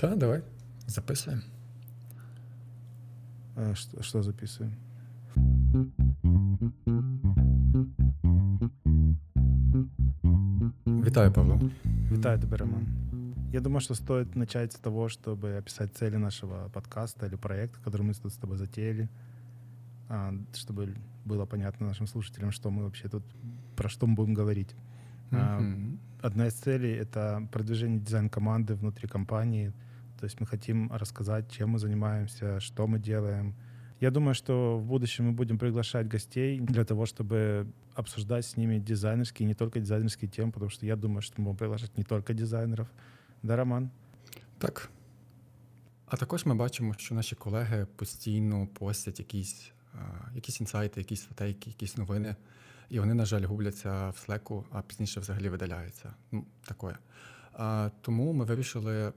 Так, давай, записуємо. А, что, что записываем? Вітаю, Павло. Витаю тебя, Роман. Я думаю, что стоит начать с того, чтобы описать цели нашего подкаста или проекта, который мы тут с тобой затеяли, а, чтобы было понятно нашим слушателям, что мы вообще тут, про что мы будем говорить. Мгм. Одна из целей — это продвижение дизайн-команды внутри компании. То есть мы хотим рассказать, чем мы занимаемся, что мы делаем. Я думаю, что в будущем мы будем приглашать гостей для того, чтобы обсуждать с ними дизайнерские, и не только дизайнерские темы, потому что я думаю, что мы будем приглашать не только дизайнеров. Да, Роман? Так. А також ми бачимо, що наші колеги постійно постять якісь, а, якісь інсайти, якісь статейки, якісь новини. І вони, на жаль, губляться в слеку, а пізніше взагалі видаляються. Ну, таке. А, тому ми вирішили а,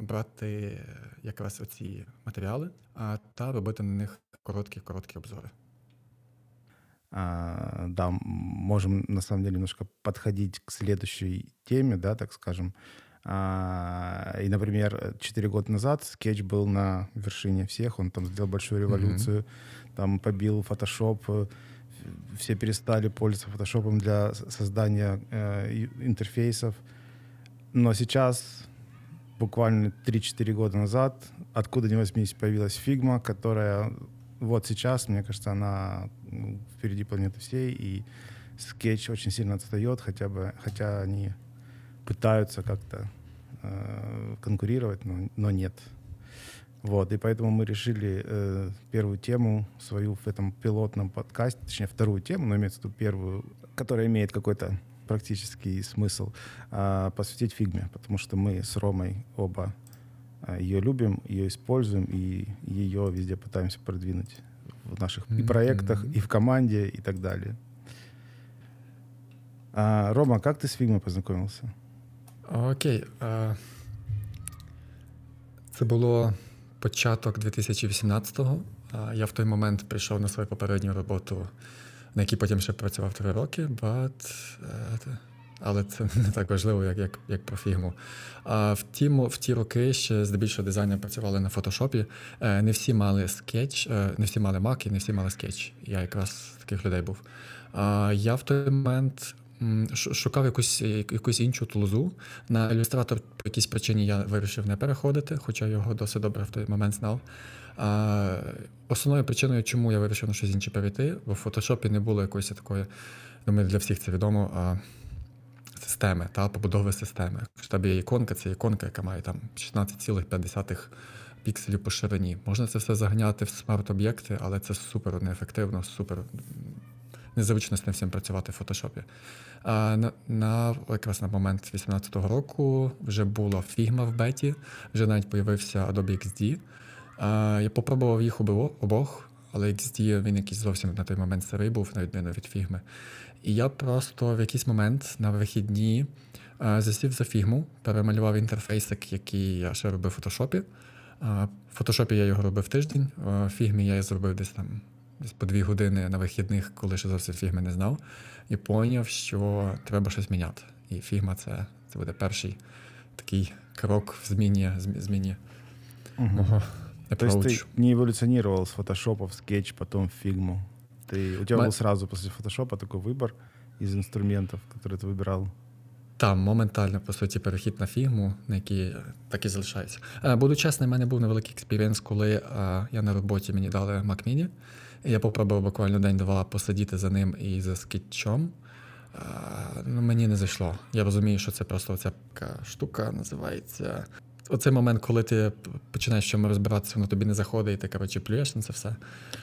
брати якраз оці матеріали а, та робити на них короткі-короткі обзори. А, да, м, можем на самом деле немножко подходить к следующей теме, да, так скажем. А, и, например, 4 года назад скетч был на вершине всех, он там сделал большую революцию, там побил Photoshop, э, все перестали пользоваться фотошопом для с- создания э, и- интерфейсов. Но сейчас, буквально 3-4 года назад, откуда ни возьмись, появилась Figma, которая вот сейчас, мне кажется, она ну, впереди планеты всей, и скетч очень сильно отстает, хотя бы, хотя они пытаются как-то э, конкурировать, но, но нет. Вот, и поэтому мы решили э, первую тему свою в этом пилотном подкасте, точнее вторую тему, но имеется в виду первую, которая имеет какой-то практический смысл, а, посвятить фигме, потому что мы с Ромой оба а, ее любим, ее используем и ее везде пытаемся продвинуть в наших и Мгм. проектах, и в команде, и так далее. А, Рома, как ты с фигмой познакомился? Окей. е, Це було початок 2018-го. Е, Я в той момент прийшов на свою попередню роботу, на якій потім ще працював три роки, but, е, але це не так важливо, як, як, як про фігму. А в ті, в ті роки ще здебільшого дизайнери працювали на фотошопі. Е, Не всі мали скетч, е, не всі мали Mac і не всі мали скетч. Я якраз таких людей був. А Я в той момент шукав якусь, якусь іншу тулзу. На ілюстратор по якійсь причині я вирішив не переходити, хоча його досить добре в той момент знав. Основною причиною, чому я вирішив на щось інше перейти, бо в фотошопі не було якоїсь такої, думаю, для всіх це відомо. Системи та побудови системи. В тебе є іконка, це іконка, яка має там 16,5 пікселів по ширині. Можна це все заганяти в смарт-об'єкти, але це супер неефективно, супер незручно з ним всім працювати в фотошопі. А на, на якраз на момент 18-го року вже була Figma в беті, вже навіть появився Adobe XD. Я попробував їх обох, але XD він якийсь зовсім на той момент старий був, на відміну від Figma. І я просто в якийсь момент на вихідні засів за фігму, перемалював інтерфейсик, який я ще робив в фотошопі. В фотошопі я його робив тиждень, в фігмі я зробив десь там десь по дві години на вихідних, коли ще зовсім фігми не знав, і поняв, що треба щось міняти. І фігма це, це буде перший такий крок в зміні, змі- зміні мого То есть ты approach. не эволюционировал с фотошопа в скетч, потом в фигму. Ты, у тебя Ма- был сразу после фотошопа такой выбор из инструментов, которые ты выбирал. Там моментально, по суті, перехід на фігму, на який е, так і залишається. Е, Буду чесним, в мене був невеликий експірієнс, коли е, я на роботі мені дали Mac Mini. І я попробував буквально день-два посидіти за ним і за скетчом. Е, Ну, мені не зайшло. Я розумію, що це просто оця така штука називається. Оцей момент, коли ти п- починаєш в чому розбиратися, воно тобі не заходить, і ти коротше плюєш на це все.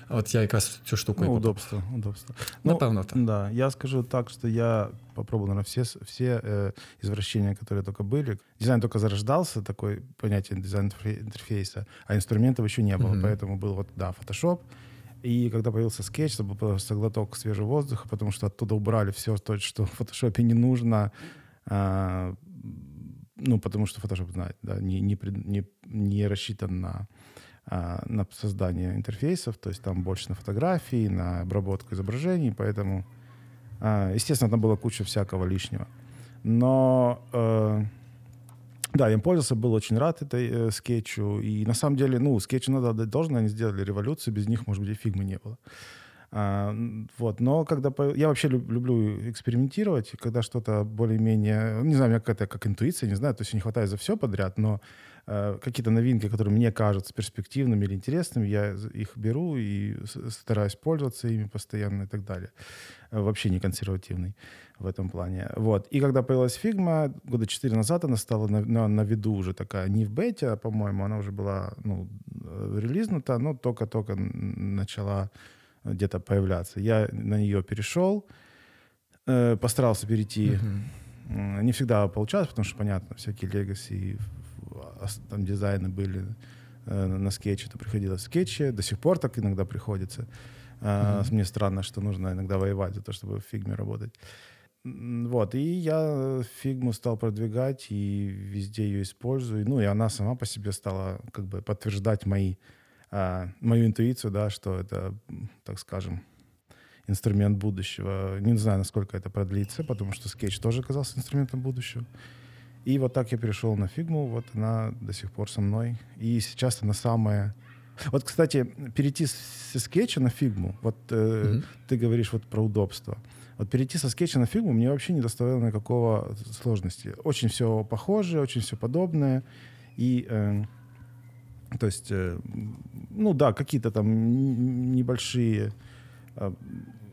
А От я якраз цю штуку і Ну, попав. удобство, удобство. Ну, Напевно, так. Да, я скажу так, что я попробовал, наверное, все, с- все э, извращения, которые только были. Дизайн только зарождался, такое понятие дизайн интерфе- интерфейса, а инструментов еще не было. Мгм. Поэтому был вот, да, Photoshop. И когда появился скетч, это был просто глоток свежего воздуха, потому что оттуда убрали все то, что в фотошопе не нужно. А, ну, потому что Photoshop, знает, да, не, не, пред- не, не рассчитан на, а, на создание интерфейсов, то есть там больше на фотографии, на обработку изображений, поэтому, а, естественно, там была куча всякого лишнего. Но э, Да, я им пользовался, был очень рад этой э, скетчу. И на самом деле, ну, скетчу надо отдать должное, они сделали революцию, без них, может быть, и фигмы не было. А, вот, но когда... Я вообще люб- люблю экспериментировать, когда что-то более-менее... Не знаю, у меня какая-то как интуиция, не знаю, то есть не хватает за все подряд, но э, какие-то новинки, которые мне кажутся перспективными или интересными, я их беру и стараюсь пользоваться ими постоянно и так далее. Э, Вообще не консервативный в этом плане. Вот. И когда появилась фигма, года четыре назад она стала на, на, на виду уже такая, не в бете, а, по-моему, она уже была ну, э, релизнута, но только-только начала где-то появляться. Я на нее перешел, э, постарался перейти. М, Не всегда получалось, потому что, понятно, всякие легаси, там дизайны были э, на скетче, то приходилось скетчи, до сих пор так иногда приходится. А, Мне странно, что нужно иногда воевать за то, чтобы в фигме работать. Вот, и я фигму стал продвигать и везде ее использую. Ну, и она сама по себе стала как бы подтверждать мои, а, мою интуицию, да, что это, так скажем, инструмент будущего. Не знаю, насколько это продлится, потому что скетч тоже оказался инструментом будущего. И вот так я перешел на фигму, вот она до сих пор со мной. И сейчас она самая... Вот, кстати, перейти со скетча на фигму, вот э, Мгм. ты говоришь вот про удобство. Вот перейти со скетча на фигму мне вообще не доставило никакого сложности. Очень все похоже, очень все подобное. И, э, то есть, э, ну да, какие-то там н- небольшие э,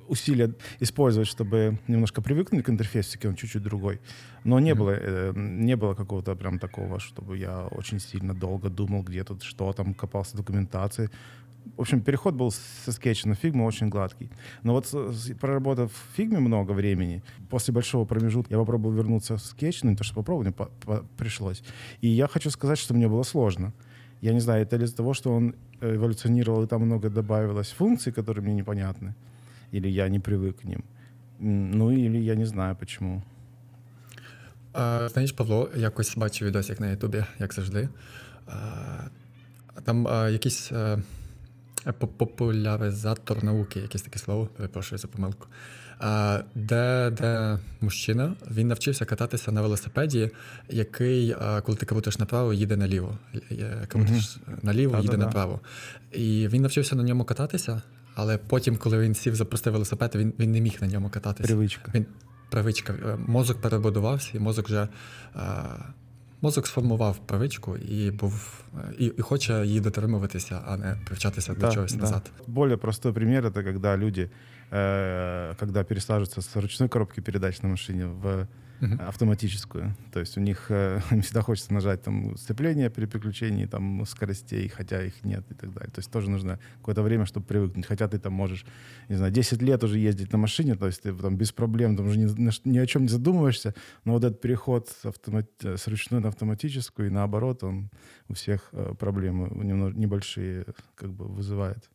усилия использовать, чтобы немножко привыкнуть к интерфейсу, все-таки он чуть-чуть другой. Но не, Мгм. было, э, не было какого-то прям такого, чтобы я очень сильно долго думал, где тут что там, копался в документации. В общем, переход был со скетча на фигму очень гладкий. Но вот с- с- проработав в фигме много времени, после большого промежутка я попробовал вернуться в скетч, ну не то, что попробовал, мне по- по- пришлось. И я хочу сказать, что мне было сложно. Я не знаю, это ли из-за того, что он э, эволюционировал, и там много добавилось функций, которые мне непонятны, или я не привык к ним. М, Ну, или я не знаю, почему. А, знаєш, Павло, якось бачив відосик на Ютубі, як завжди. А, там а, якийсь а, по- популяризатор науки, якесь таке слово, перепрошую за помилку. Де, де мужчина він навчився кататися на велосипеді, який, коли ти крутиш направо, їде наліво. Е, Крутиш наліво, їде направо. І він навчився на ньому кататися, але потім, коли він сів запустив велосипед, він, він не міг на ньому кататися. Привычка. Він привичка. е, Мозок перебудувався, і мозок вже е, мозок сформував привичку і був і, і хоче її дотримуватися, а не привчатися до чогось назад. Более простой пример это когда люди, э, когда пересаживаются с ручной коробки передач на машине в Мгм. автоматическую. То есть у них э, им всегда хочется нажать там сцепление при переключении там скоростей, хотя их нет и так далее. То есть тоже нужно какое-то время, чтобы привыкнуть. Хотя ты там можешь, не знаю, 10 лет уже ездить на машине, то есть ты там без проблем, там уже ни, на ш- ни о чем не задумываешься, но вот этот переход с, автомат- э, с ручной на автоматическую и наоборот, он у всех э, проблемы немного небольшие как бы вызывает.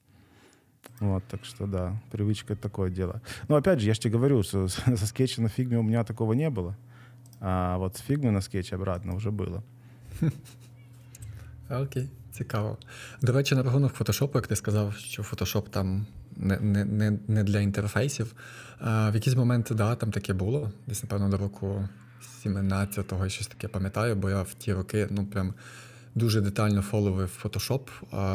Вот, так что да, привычка — это такое дело. Но опять же, я же тебе говорю, что с- со скетча на фигме у меня такого не было. А вот с фигмы на скетч обратно уже было. Окей, цікаво. До речі, на рахунок фотошопу, як ти сказав, що фотошоп там не, не, не, не для інтерфейсів. А, в якийсь момент, да, там таке було. Десь, напевно, до року 17-го я щось таке пам'ятаю, бо я в ті роки, ну прям. Дуже детально фоловив Photoshop,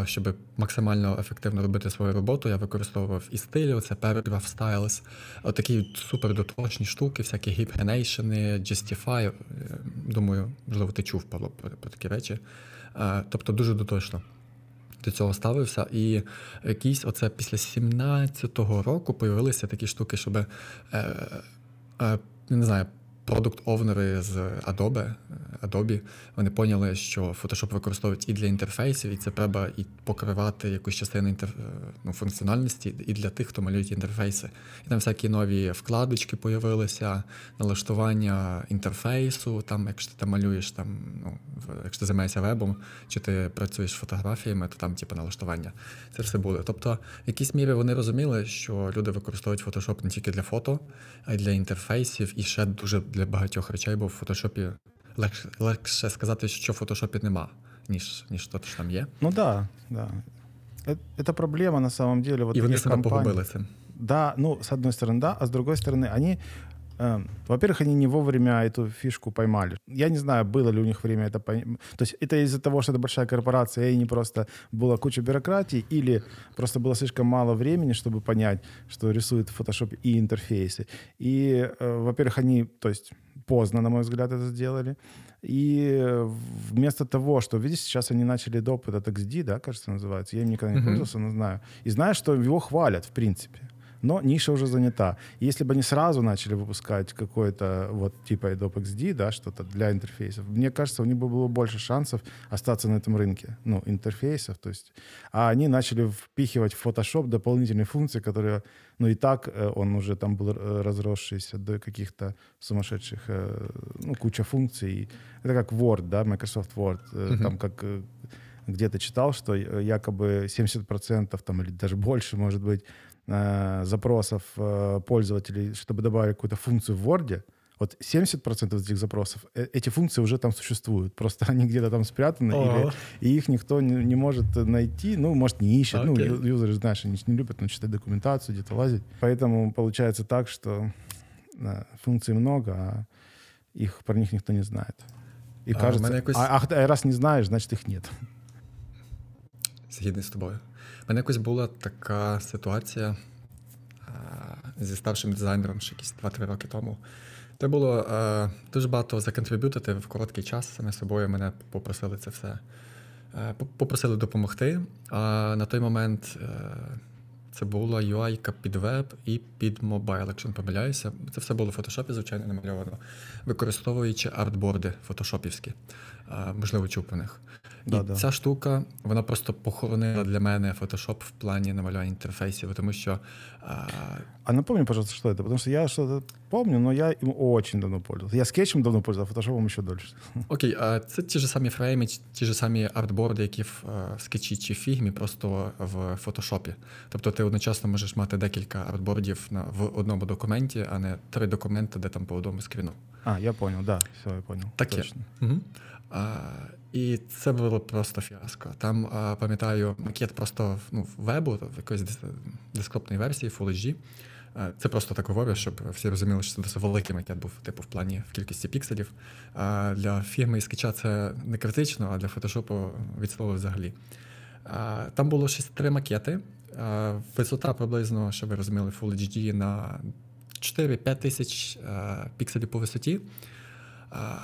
щоб максимально ефективно робити свою роботу. Я використовував і стилі, це Paragraph Styles, такі супер доточні штуки, всякі гіпгенейшени, Justify. Е, Думаю, можливо, ти чув Павло про, такі речі. Тобто дуже доточно до цього ставився. І якийсь оце після 17-го року появилися такі штуки, щоб е, е, не знаю. Продукт-овнери з Adobe, е, Adobe, вони поняли, що Photoshop використовують і для інтерфейсів, і це треба і покривати якусь частину інтер... е, ну, функціональності і для тих, хто малюють інтерфейси. І там всякі нові вкладочки появилися, налаштування інтерфейсу. Там, якщо ти там малюєш, там, ну, якщо ти займаєшся вебом, чи ти працюєш фотографіями, то там типу, налаштування. Це все буде. Тобто, в якійсь мірі вони розуміли, що люди використовують Photoshop не тільки для фото, а й для інтерфейсів, і ще дуже для багатьох речей, бо в фотошопі легше, легше сказати, що в фотошопі нема, ніж, ніж то, що там є. Ну да, да. Э- Это проблема на самом деле. Вот і вони таких себе компаний. погубили цим. Да, ну, с одной стороны, да, а с другой стороны, они Эм, Во-первых, они не вовремя эту фишку поймали. Я не знаю, было ли у них время это поймать. То есть это из-за того, что это большая корпорация, и не просто была куча бюрократии, или просто было слишком мало времени, чтобы понять, что рисует в Photoshop и интерфейсы. И, э, во-первых, они, то есть поздно, на мой взгляд, это сделали. И вместо того, что, видишь, сейчас они начали доп. этот XD, да, кажется, называется. Я им никогда не Мгм. пользовался, но знаю. И знаю, что его хвалят, в принципе. Но ниша уже занята. Если бы они сразу начали выпускать какой-то вот типа Adobe XD, да, что-то для интерфейсов, мне кажется, у них бы было больше шансов остаться на этом рынке, ну, интерфейсов, то есть. А они начали впихивать в Photoshop дополнительные функции, которые, ну, и так э, он уже там был э, разросшийся до каких-то сумасшедших, э, ну, куча функций. Это как Word, да, Microsoft Word, Мгм. там как где-то читал, что якобы 70% там, или даже больше, может быть, э, запросов э, пользователей, чтобы добавить какую-то функцию в Word, вот 70% из этих запросов, э, эти функции уже там существуют. Просто они где-то там спрятаны, или, и их никто не, не может найти, ну, может, не ищет. Ну, Окей. ю- юзеры, знаешь, они не любят ну, читать документацию, где-то лазить. Поэтому получается так, что э, функций много, а их, про них никто не знает. И А, мене якось- а, а раз не знаешь, значит их нет. Згідний з тобою. У мене якось була така ситуація а, зі старшим дизайнером ще якісь 2-3 роки тому. Це було е, дуже багато законтриб'ютити в короткий час. Саме собою мене попросили це все. Е, попросили допомогти. А на той момент е, це була UI під веб і під мобайл, якщо не помиляюся. Це все було в фотошопі, звичайно, намальовано, використовуючи артборди фотошопівські, е, можливо, чув про них. І Да-да. ця штука, вона просто похоронила для мене фотошоп в плані намалювання інтерфейсів, тому що а, А напомни, пожалуйста, что это, потому что я что-то помню, но я им очень давно пользовался. Я скетчем давно пользовался, фотошопом еще дольше. окей, а це ті ж самі фрейми, ті ж самі артборди, які в скетчі чи фігмі, просто в фотошопі. Тобто ти одночасно можеш мати декілька артбордів на, в одному документі, а не три документи, де там по одному скріну. А, я понял, да, все, я понял. Таке. Точно. Угу. І це було просто фіаско. Там, пам'ятаю, макет просто ну, вебу, в якоїсь дес- десктопної версії Full HD. Це просто так говорю, щоб всі розуміли, що це досить великий макет був, типу, в плані в кількості пікселів. А для фірми і скетча це не критично, а для фотошопу від слова взагалі. А, Там було щось три макети. А, Висота приблизно, щоб ви розуміли, Full HD на 4-5 тисяч а, пікселів по висоті. А,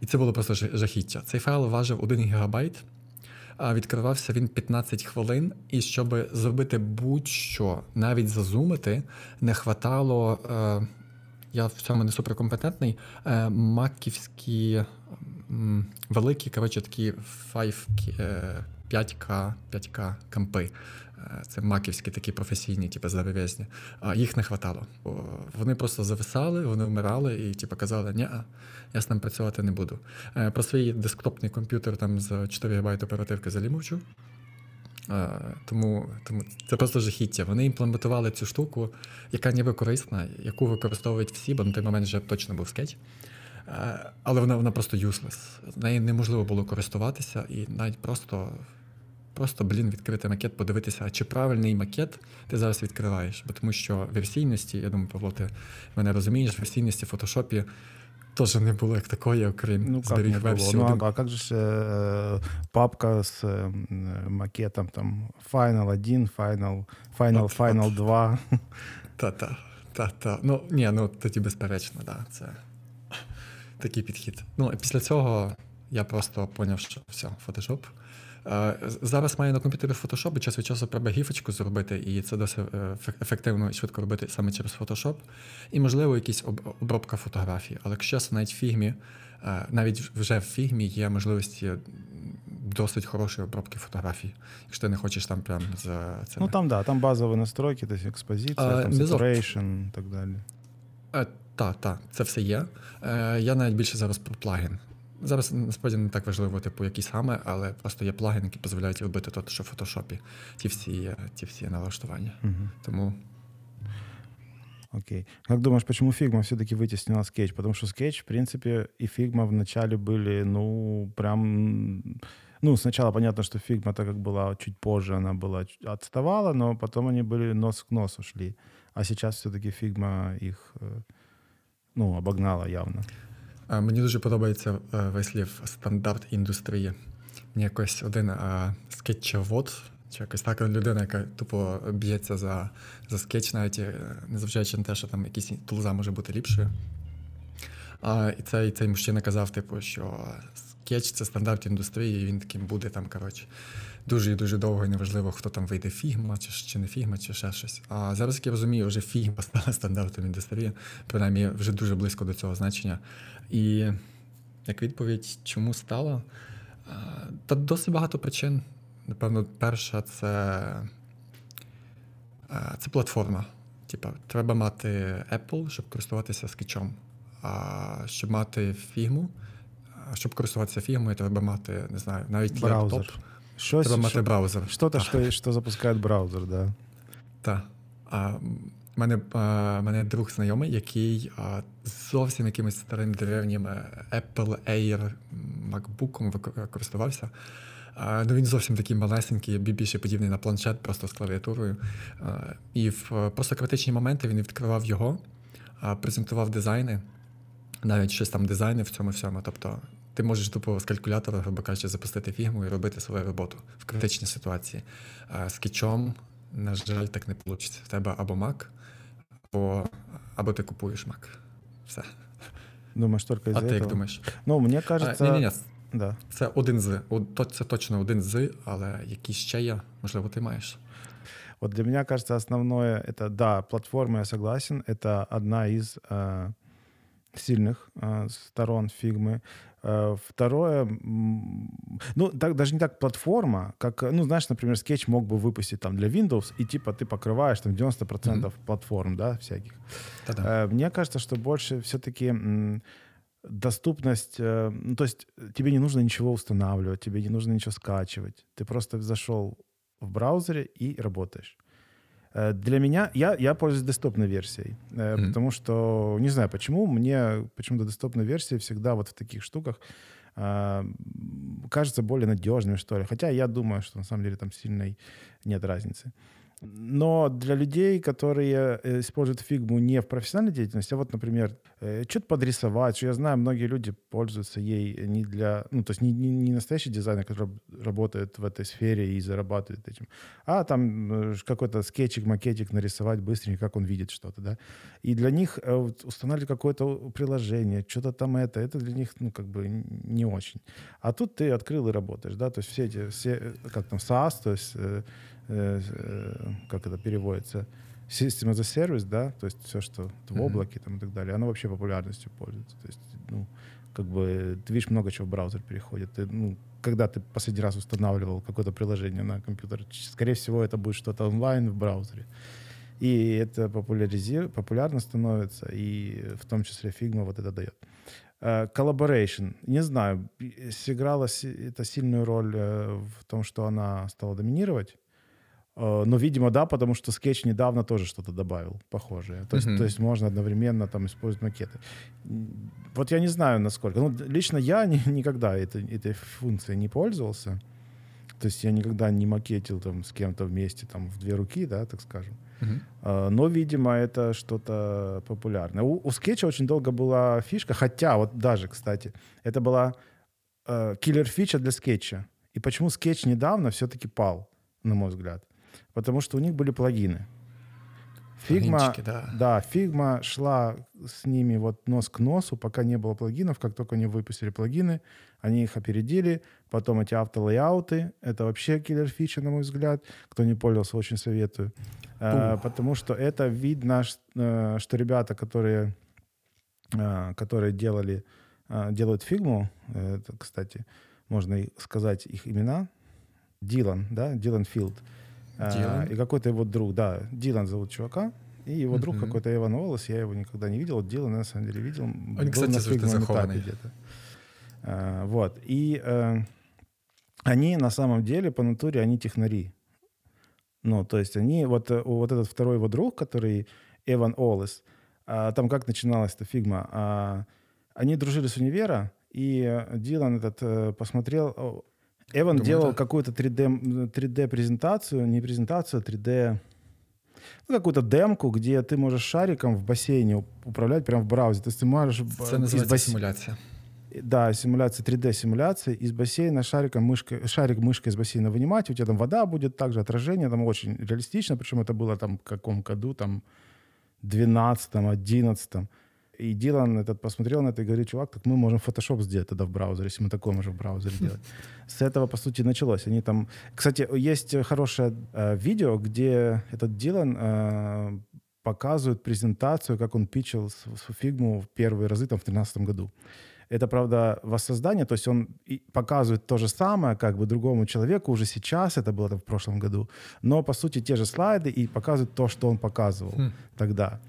І це було просто жахіття. Цей файл важив 1 гігабайт, а відкривався він 15 хвилин, і щоб зробити будь-що, навіть зазумити, не хватало. Е, я в цьому не суперкомпетентний. Е, маківські м, великі, коротше, такі 5, е, 5К, 5К кампи. Це маківські такі професійні, типу, здоровезні. А їх не хватало. Вони просто зависали, вони вмирали і типу, казали, ні, я з ним працювати не буду. Е, Про свій десктопний комп'ютер там з 4 ГБ оперативки взагалі мовчу. Е, Тому, тому це просто жахіття. Вони імплементували цю штуку, яка ніби корисна, яку використовують всі, бо на той момент вже точно був скетч. Е, Але вона, вона просто useless. Нею неможливо було користуватися і навіть просто, просто блін, відкрити макет, подивитися, а чи правильний макет ти зараз відкриваєш. Бо тому що версійності, я думаю, Павло, ти мене розумієш, версійності в фотошопі теж не було як такої, окрім Ну, как зберіг не было? версію. Ну, один. а, а как же ж, э, папка с э, м, макетом там Final 1, Final, Final, От, Final 2? Та-та, та-та. Ну, ні, ну тоді безперечно, да, це такий підхід. Ну, і після цього я просто поняв, що все, фотошоп. Е, Зараз маю на комп'ютері Photoshop, і час від часу треба гіфочку зробити, і це досить е, ефективно і швидко робити саме через Photoshop. І, можливо, якісь обробка фотографій. Але якщо чесно, навіть в фігмі, е, навіть вже в фігмі є можливості досить хорошої обробки фотографій, якщо ти не хочеш там прям з цими Ну, там, да, там базовые настройки, то есть экспозиция, А, там saturation и так далее. Е, Так, так, це все є. Е, я навіть більше зараз про плагін. Зараз насправді не так важливо, типу, який саме, але просто є плагін, які дозволяють робити те, що в фотошопі, ті всі, е, ті всі налаштування. Мгм. Тому Окей. Как думаешь, почему Figma все-таки вытеснила Sketch? Потому что Sketch, в принципе, и Figma вначале были, ну, прям... м, Ну, сначала понятно, что Figma, так как была чуть позже, она была чуть отставала, но потом они были нос к носу шли. А сейчас все-таки Figma их э, ну, обогнала явно. А, Мені дуже подобається е, вислів стандарт індустрії. Мені якось один а, скетчовод, чи якось так людина, яка тупо б'ється за, за скетч, навіть е, незважаючи на те, що там якісь тулза може бути ліпшою. А, і цей, цей мужчина казав, типу, що скетч це стандарт індустрії, і він таким буде там, коротше, дуже і дуже довго і неважливо, хто там вийде фігма, чи, чи не фігма, чи ще щось. А зараз, як я розумію, вже фігма стала стандартом індустрії, принаймні вже дуже близько до цього значення. І як відповідь, чому стала? Та досить багато причин. Напевно, перша це, це платформа. Типа, треба мати Apple, щоб користуватися скетчом. А щоб мати фігму, щоб користуватися фігмою, треба мати, не знаю, навіть Браузер. лептоп. Щось, Треба мати що- браузер. Что-то, Так. что, что запускает браузер, да. Так. А, мене, а, мене друг знайомий, який а, зовсім якимось старим древнім Apple Air MacBook користувався. А, ну, він зовсім такий малесенький, бі- більше подібний на планшет, просто з клавіатурою. А, і в просто критичні моменти він відкривав його, а, презентував дизайни, навіть щось там дизайни в цьому всьому. Тобто ти можеш тупо з калькулятора, грубо кажучи, запустити фігму і робити свою роботу в критичній ситуації. А, з кічом, на жаль, так не вийде. В тебе або Mac, або, або ти купуєш Mac. Все. Думаешь, только из-за А ти этого? як думаєш? Ну, мне А, кажется... ні, ні, ні. Да. Це один з. О, то- Це точно один з, але які ще є, можливо, ти маєш. Вот для меня кажется основное это да платформа я согласен это одна из э, сильных э, сторон фигмы. Э, второе, ну так даже не так платформа, как ну знаешь, например, Sketch мог бы выпустить там для Windows и типа ты покрываешь там 90% Мгм. платформ, да, всяких. Та-да. Э, Мне кажется, что больше все-таки доступность, э, ну, то есть тебе не нужно ничего устанавливать, тебе не нужно ничего скачивать. Ты просто зашел в браузере и работаешь. Э, Для меня, я, я пользуюсь десктопной версией, э, Мгм. потому что, не знаю почему, мне почему-то десктопная версия всегда вот в таких штуках э, кажется более надежными, что ли. Хотя я думаю, что на самом деле там сильной нет разницы. Но для людей, которые э, используют фигму не в профессиональной деятельности, а вот, например, э, что-то подрисовать, что я знаю, многие люди пользуются ей не для, ну, то есть не, не, не настоящий дизайнер, который раб- работает в этой сфере и зарабатывает этим, а там э, какой-то скетчик, макетик нарисовать быстренько, как он видит что-то, да. И для них э, вот устанавливать какое-то приложение, что-то там это, это для них, ну, как бы н- не очень. А тут ты открыл и работаешь, да, то есть все эти, все, э, как там, SaaS, то есть э, э, э, как это переводится, System as a Service, да, то есть все, что в облаке там и так далее, оно вообще популярностью пользуется. То есть, ну, как бы, ты видишь, много чего в браузер переходит. Ты, ну, когда ты последний раз устанавливал какое-то приложение на компьютер, скорее всего, это будет что-то онлайн в браузере. И это популяризи- популярно становится, и в том числе Figma вот это дает. Э, Collaboration. Не знаю, сыграла это сильную роль э, в том, что она стала доминировать. Э, Но, видимо, да, потому что Sketch недавно тоже что-то добавил похожее. То есть, Мгм. то есть можно одновременно там использовать макеты. Вот я не знаю, насколько. Ну, лично я ни- никогда этой, этой функцией не пользовался. То есть я никогда не макетил там с кем-то вместе там в две руки, да, так скажем. А, Но, видимо, это что-то популярное. У, у скетча очень долго была фишка, хотя вот даже, кстати, это была э, киллер-фича для скетча. И почему скетч недавно все-таки пал, на мой взгляд? Потому что у них были плагины. Фигма, да. да, Фигма шла с ними вот нос к носу, пока не было плагинов. Как только они выпустили плагины, они их опередили. Потом эти автолейауты, это вообще киллер-фича, на мой взгляд. Кто не пользовался, очень советую. Э, потому что это видно, э, что ребята, которые, э, которые делали, э, делают фигму, это, кстати, можно сказать их имена, Дилан, да, Дилан Филд. Дилан? И какой-то его друг, да, Дилан зовут чувака, и его друг Мгм. какой-то Эван Уоллес, я его никогда не видел, Дилан на самом деле видел. был кстати, на фигмовом этапе где-то. Э, Вот, и э, они на самом деле по натуре, они технари. Ну, то есть они, вот, э, вот этот второй его друг, который Эван Олес, а, там как начиналась эта фигма? А, они дружили с универа, и э, Дилан этот посмотрел... Эван Думаю, делал да. какую-то 3D, м, 3D презентацию, не презентацию, а 3D... ну, какую-то демку, где ты можешь шариком в бассейне управлять прямо в браузере. То есть ты можешь э, Це из називається бассейна- симуляція. да, симуляция, 3D-симуляция, из бассейна шариком, мышкой, шарик мышкой из бассейна вынимать, у тебя там вода будет, также отражение, там очень реалистично, причем это было там в каком году, там, 12-м, 11 И Дилан этот посмотрел на это и говорит, чувак, так мы можем Photoshop сделать тогда в браузере, если мы такое можем в браузере делать. С этого, по сути, началось. Они там... Кстати, есть хорошее э, видео, где этот Дилан э, показывает презентацию, как он свою фигму в первые разы там, в 2013 году. Это, правда, воссоздание, то есть он показывает то же самое, как бы другому человеку уже сейчас, это было там в прошлом году, но, по сути, те же слайды и показывает то, что он показывал Хм. тогда.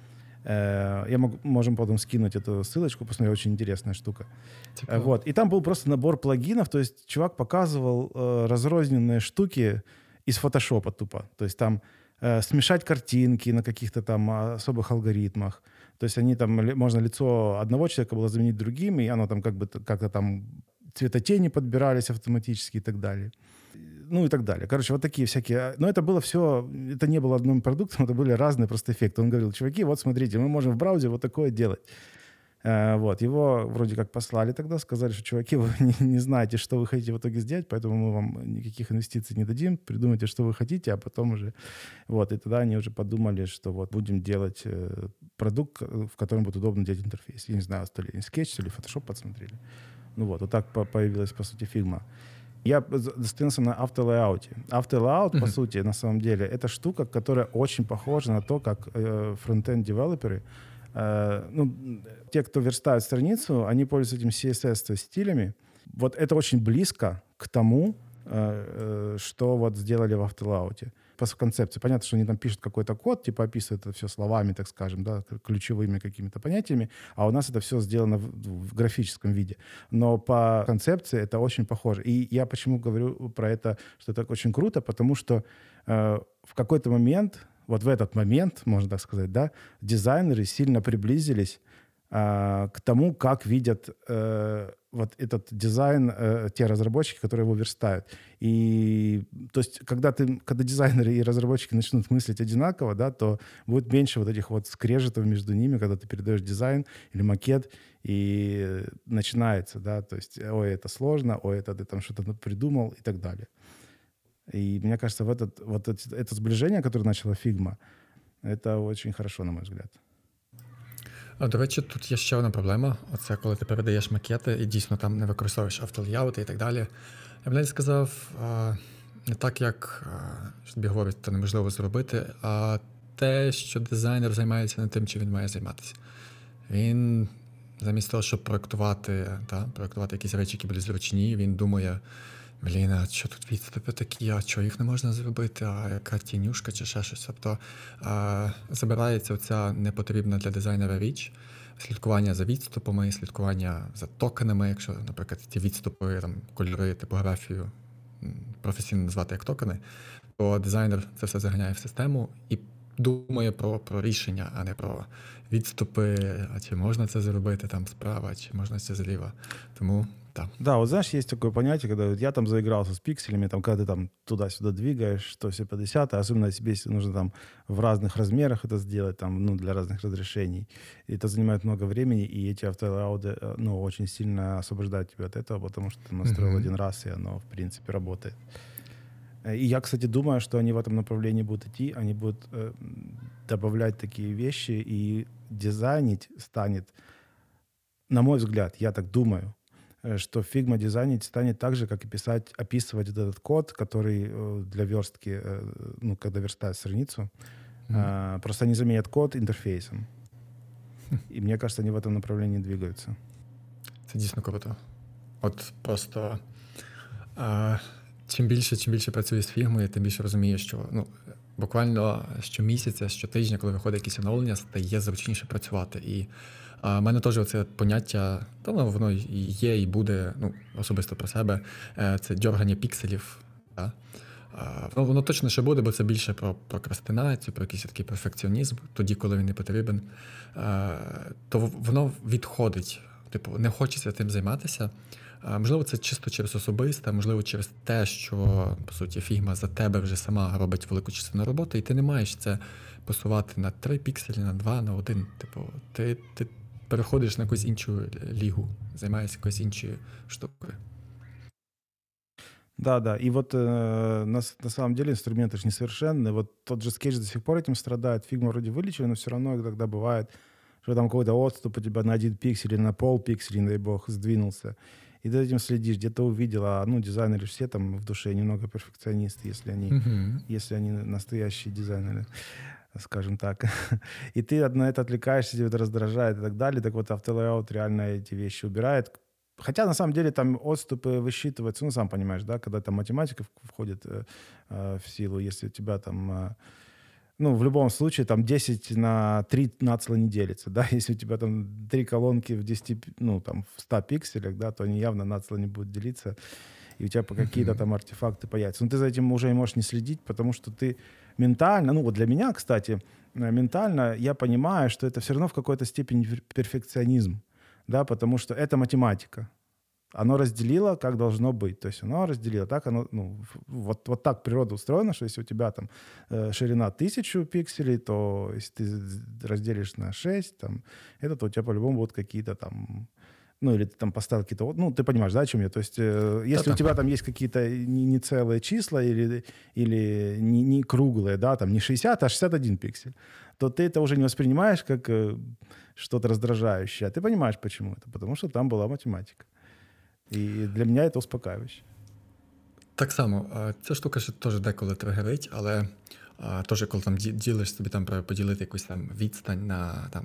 Э, Я могу, можем потом скинуть эту ссылочку, посмотреть, очень интересная штука. Э, Цікаво. Вот. И там был просто набор плагинов, то есть чувак показывал э, разрозненные штуки из фотошопа тупо. То есть там э, смешать картинки на каких-то там особых алгоритмах. То есть они там, ли- можно лицо одного человека было заменить другим, и оно там как бы т- как-то там цветотени подбирались автоматически и так далее. Ну и так далее. Короче, вот такие всякие. Но это было все, это не было одним продуктом, это были разные просто эффекты. Он говорил, чуваки, вот смотрите, мы можем в браузере вот такое делать. Э, Вот, его вроде как послали тогда, сказали, что, чуваки, вы не, не знаете, что вы хотите в итоге сделать, поэтому мы вам никаких инвестиций не дадим, придумайте, что вы хотите, а потом уже... Вот, и тогда они уже подумали, что вот будем делать э, продукт, э, в котором будет удобно делать интерфейс. Я не знаю, то ли скетч, то ли Photoshop подсмотрели. Ну вот, вот так по- появилась, по сути, фигма. Я з- застынился на автолейауте. Автолейаут, по Мгм. сути, на самом деле, это штука, которая очень похожа на то, как э, фронтенд-девелоперы Э, ну, те, кто верстают страницу, они пользуются этим CSS, то есть стилями. Вот это очень близко к тому, э, э, что вот сделали в автолауте. По концепции. Понятно, что они там пишут какой-то код, типа описывают это все словами, так скажем, да, ключевыми какими-то понятиями, а у нас это все сделано в, в графическом виде. Но по концепции это очень похоже. И я почему говорю про это, что это очень круто, потому что э, в какой-то момент, вот в этот момент, можно так сказать, да, дизайнеры сильно приблизились а, к тому, как видят э, вот этот дизайн э, те разработчики, которые его верстают. И то есть, когда ты, когда дизайнеры и разработчики начнут мыслить одинаково, да, то будет меньше вот этих вот скрежетов между ними, когда ты передаешь дизайн или макет, и начинается, да, то есть, ой, это сложно, ой, это ты там что-то придумал и так далее. И мне кажется, в этот, вот эти- это сближение, которое начала Фигма, это очень хорошо, на мой взгляд. До речі, тут є ще одна проблема. Оце коли ти передаєш макети і дійсно там не використовуєш автоліяути і так далі. Я б навіть сказав, не так, як тобі говорять, це неможливо зробити, а те, що дизайнер займається не тим, чим він має займатися. Він замість того, щоб проектувати, та, проектувати якісь речі, які будуть зручні, він думає. Блін, а що тут відступи такі, а чого їх не можна зробити, а яка тінюшка чи ще щось. Тобто а, забирається оця непотрібна для дизайнера річ, слідкування за відступами, слідкування за токенами, якщо, наприклад, ті відступи, там, кольори, типографію професійно назвати як токени, то дизайнер це все заганяє в систему і думає про, про рішення, а не про відступи, а чи можна це зробити там справа, чи можна це зліва. Тому так. Да, вот знаешь, есть такое понятие, когда я там заигрался с пикселями, там, когда ты там туда-сюда двигаешь, то все 50, особенно себе, если нужно там в разных размерах это сделать, там, ну, для разных разрешений. И это занимает много времени, и эти автолауды, э, ну, очень сильно освобождают тебя от этого, потому что ты настроил Мгм. один раз, и оно, в принципе, работает. Э, И я, кстати, думаю, что они в этом направлении будут идти, они будут э, добавлять такие вещи, и дизайнить станет, на мой взгляд, я так думаю, что Figma дизайнить станет так же, как и писать, описывать вот этот код, который э, для верстки, э, ну, когда верстают страницу, Мгм. а, просто они заменят код интерфейсом. И мне кажется, они в этом направлении двигаются. Це дійсно круто. От просто а, чим більше, чим більше працюєш з фігмою, тим більше розумієш, що ну, буквально щомісяця, щотижня, коли виходить якісь оновлення, стає зручніше працювати. І а, в мене теж це поняття, то воно, є, і буде, ну, особисто про себе, е, це дьоргання пікселів. Да? А, Воно, точно ще буде, бо це більше про прокрастинацію, про якийсь такий перфекціонізм, тоді, коли він не потрібен. То воно відходить. Типу, не хочеться тим займатися. Можливо, це чисто через особисте, можливо, через те, що по суті фігма за тебе вже сама робить велику частину роботи, і ти не маєш це посувати на 3 пікселі, на 2, на 1. Типу, ти, ти переходиш на якусь іншу лігу, займаєшся якоюсь іншою штукою. Да, да. И вот э, на, на самом деле инструменты же несовершенны. Вот тот же скетч до сих пор этим страдает. Фигма вроде вылечили, но все равно иногда бывает, что там какой-то отступ у тебя на один пиксель или на пол пикселя, не дай бог, сдвинулся. И ты этим следишь, где-то увидел, а ну, дизайнеры все там в душе немного перфекционисты, если они, Угу. если они настоящие дизайнеры, скажем так. И ты на это отвлекаешься, тебя это раздражает и так далее. Так вот, автолейаут реально эти вещи убирает. Хотя, на самом деле, там отступы высчитываются, ну, сам понимаешь, да, когда там математика входит э, э, в силу, если у тебя там, э, ну, в любом случае, там 10 на 3 нацла не делится, да, если у тебя там три колонки в 10, пи- ну, там, в 100 пикселях, да, то они явно нацла не будут делиться, и у тебя какие-то там артефакты появятся. Но ты за этим уже можешь не следить, потому что ты ментально, ну, вот для меня, кстати, э, ментально я понимаю, что это все равно в какой-то степени пер- перфекционизм, да, потому что это математика. Оно разделило, как должно быть. То есть оно разделило так, оно, ну, вот, вот так природа устроена, что если у тебя там э, ширина 1000 пикселей, то если ты разделишь на 6, там, это то у тебя по-любому будут какие-то там ну, или ты там поставил какие-то... вот- Ну, ты понимаешь, да, о чем я? То есть, э, если Да-да. у тебя там есть какие-то не, не целые числа или, или не, не круглые, да, там не 60, а 61 пиксель, то ты это уже не воспринимаешь как э, что-то раздражающее. А ты понимаешь, почему это. Потому что там была математика. І для мене це успокающе. Так само, а, ця штука ще теж деколи тригерить, але а, теж коли там ді- ділиш собі там про- поділити якусь там відстань на там.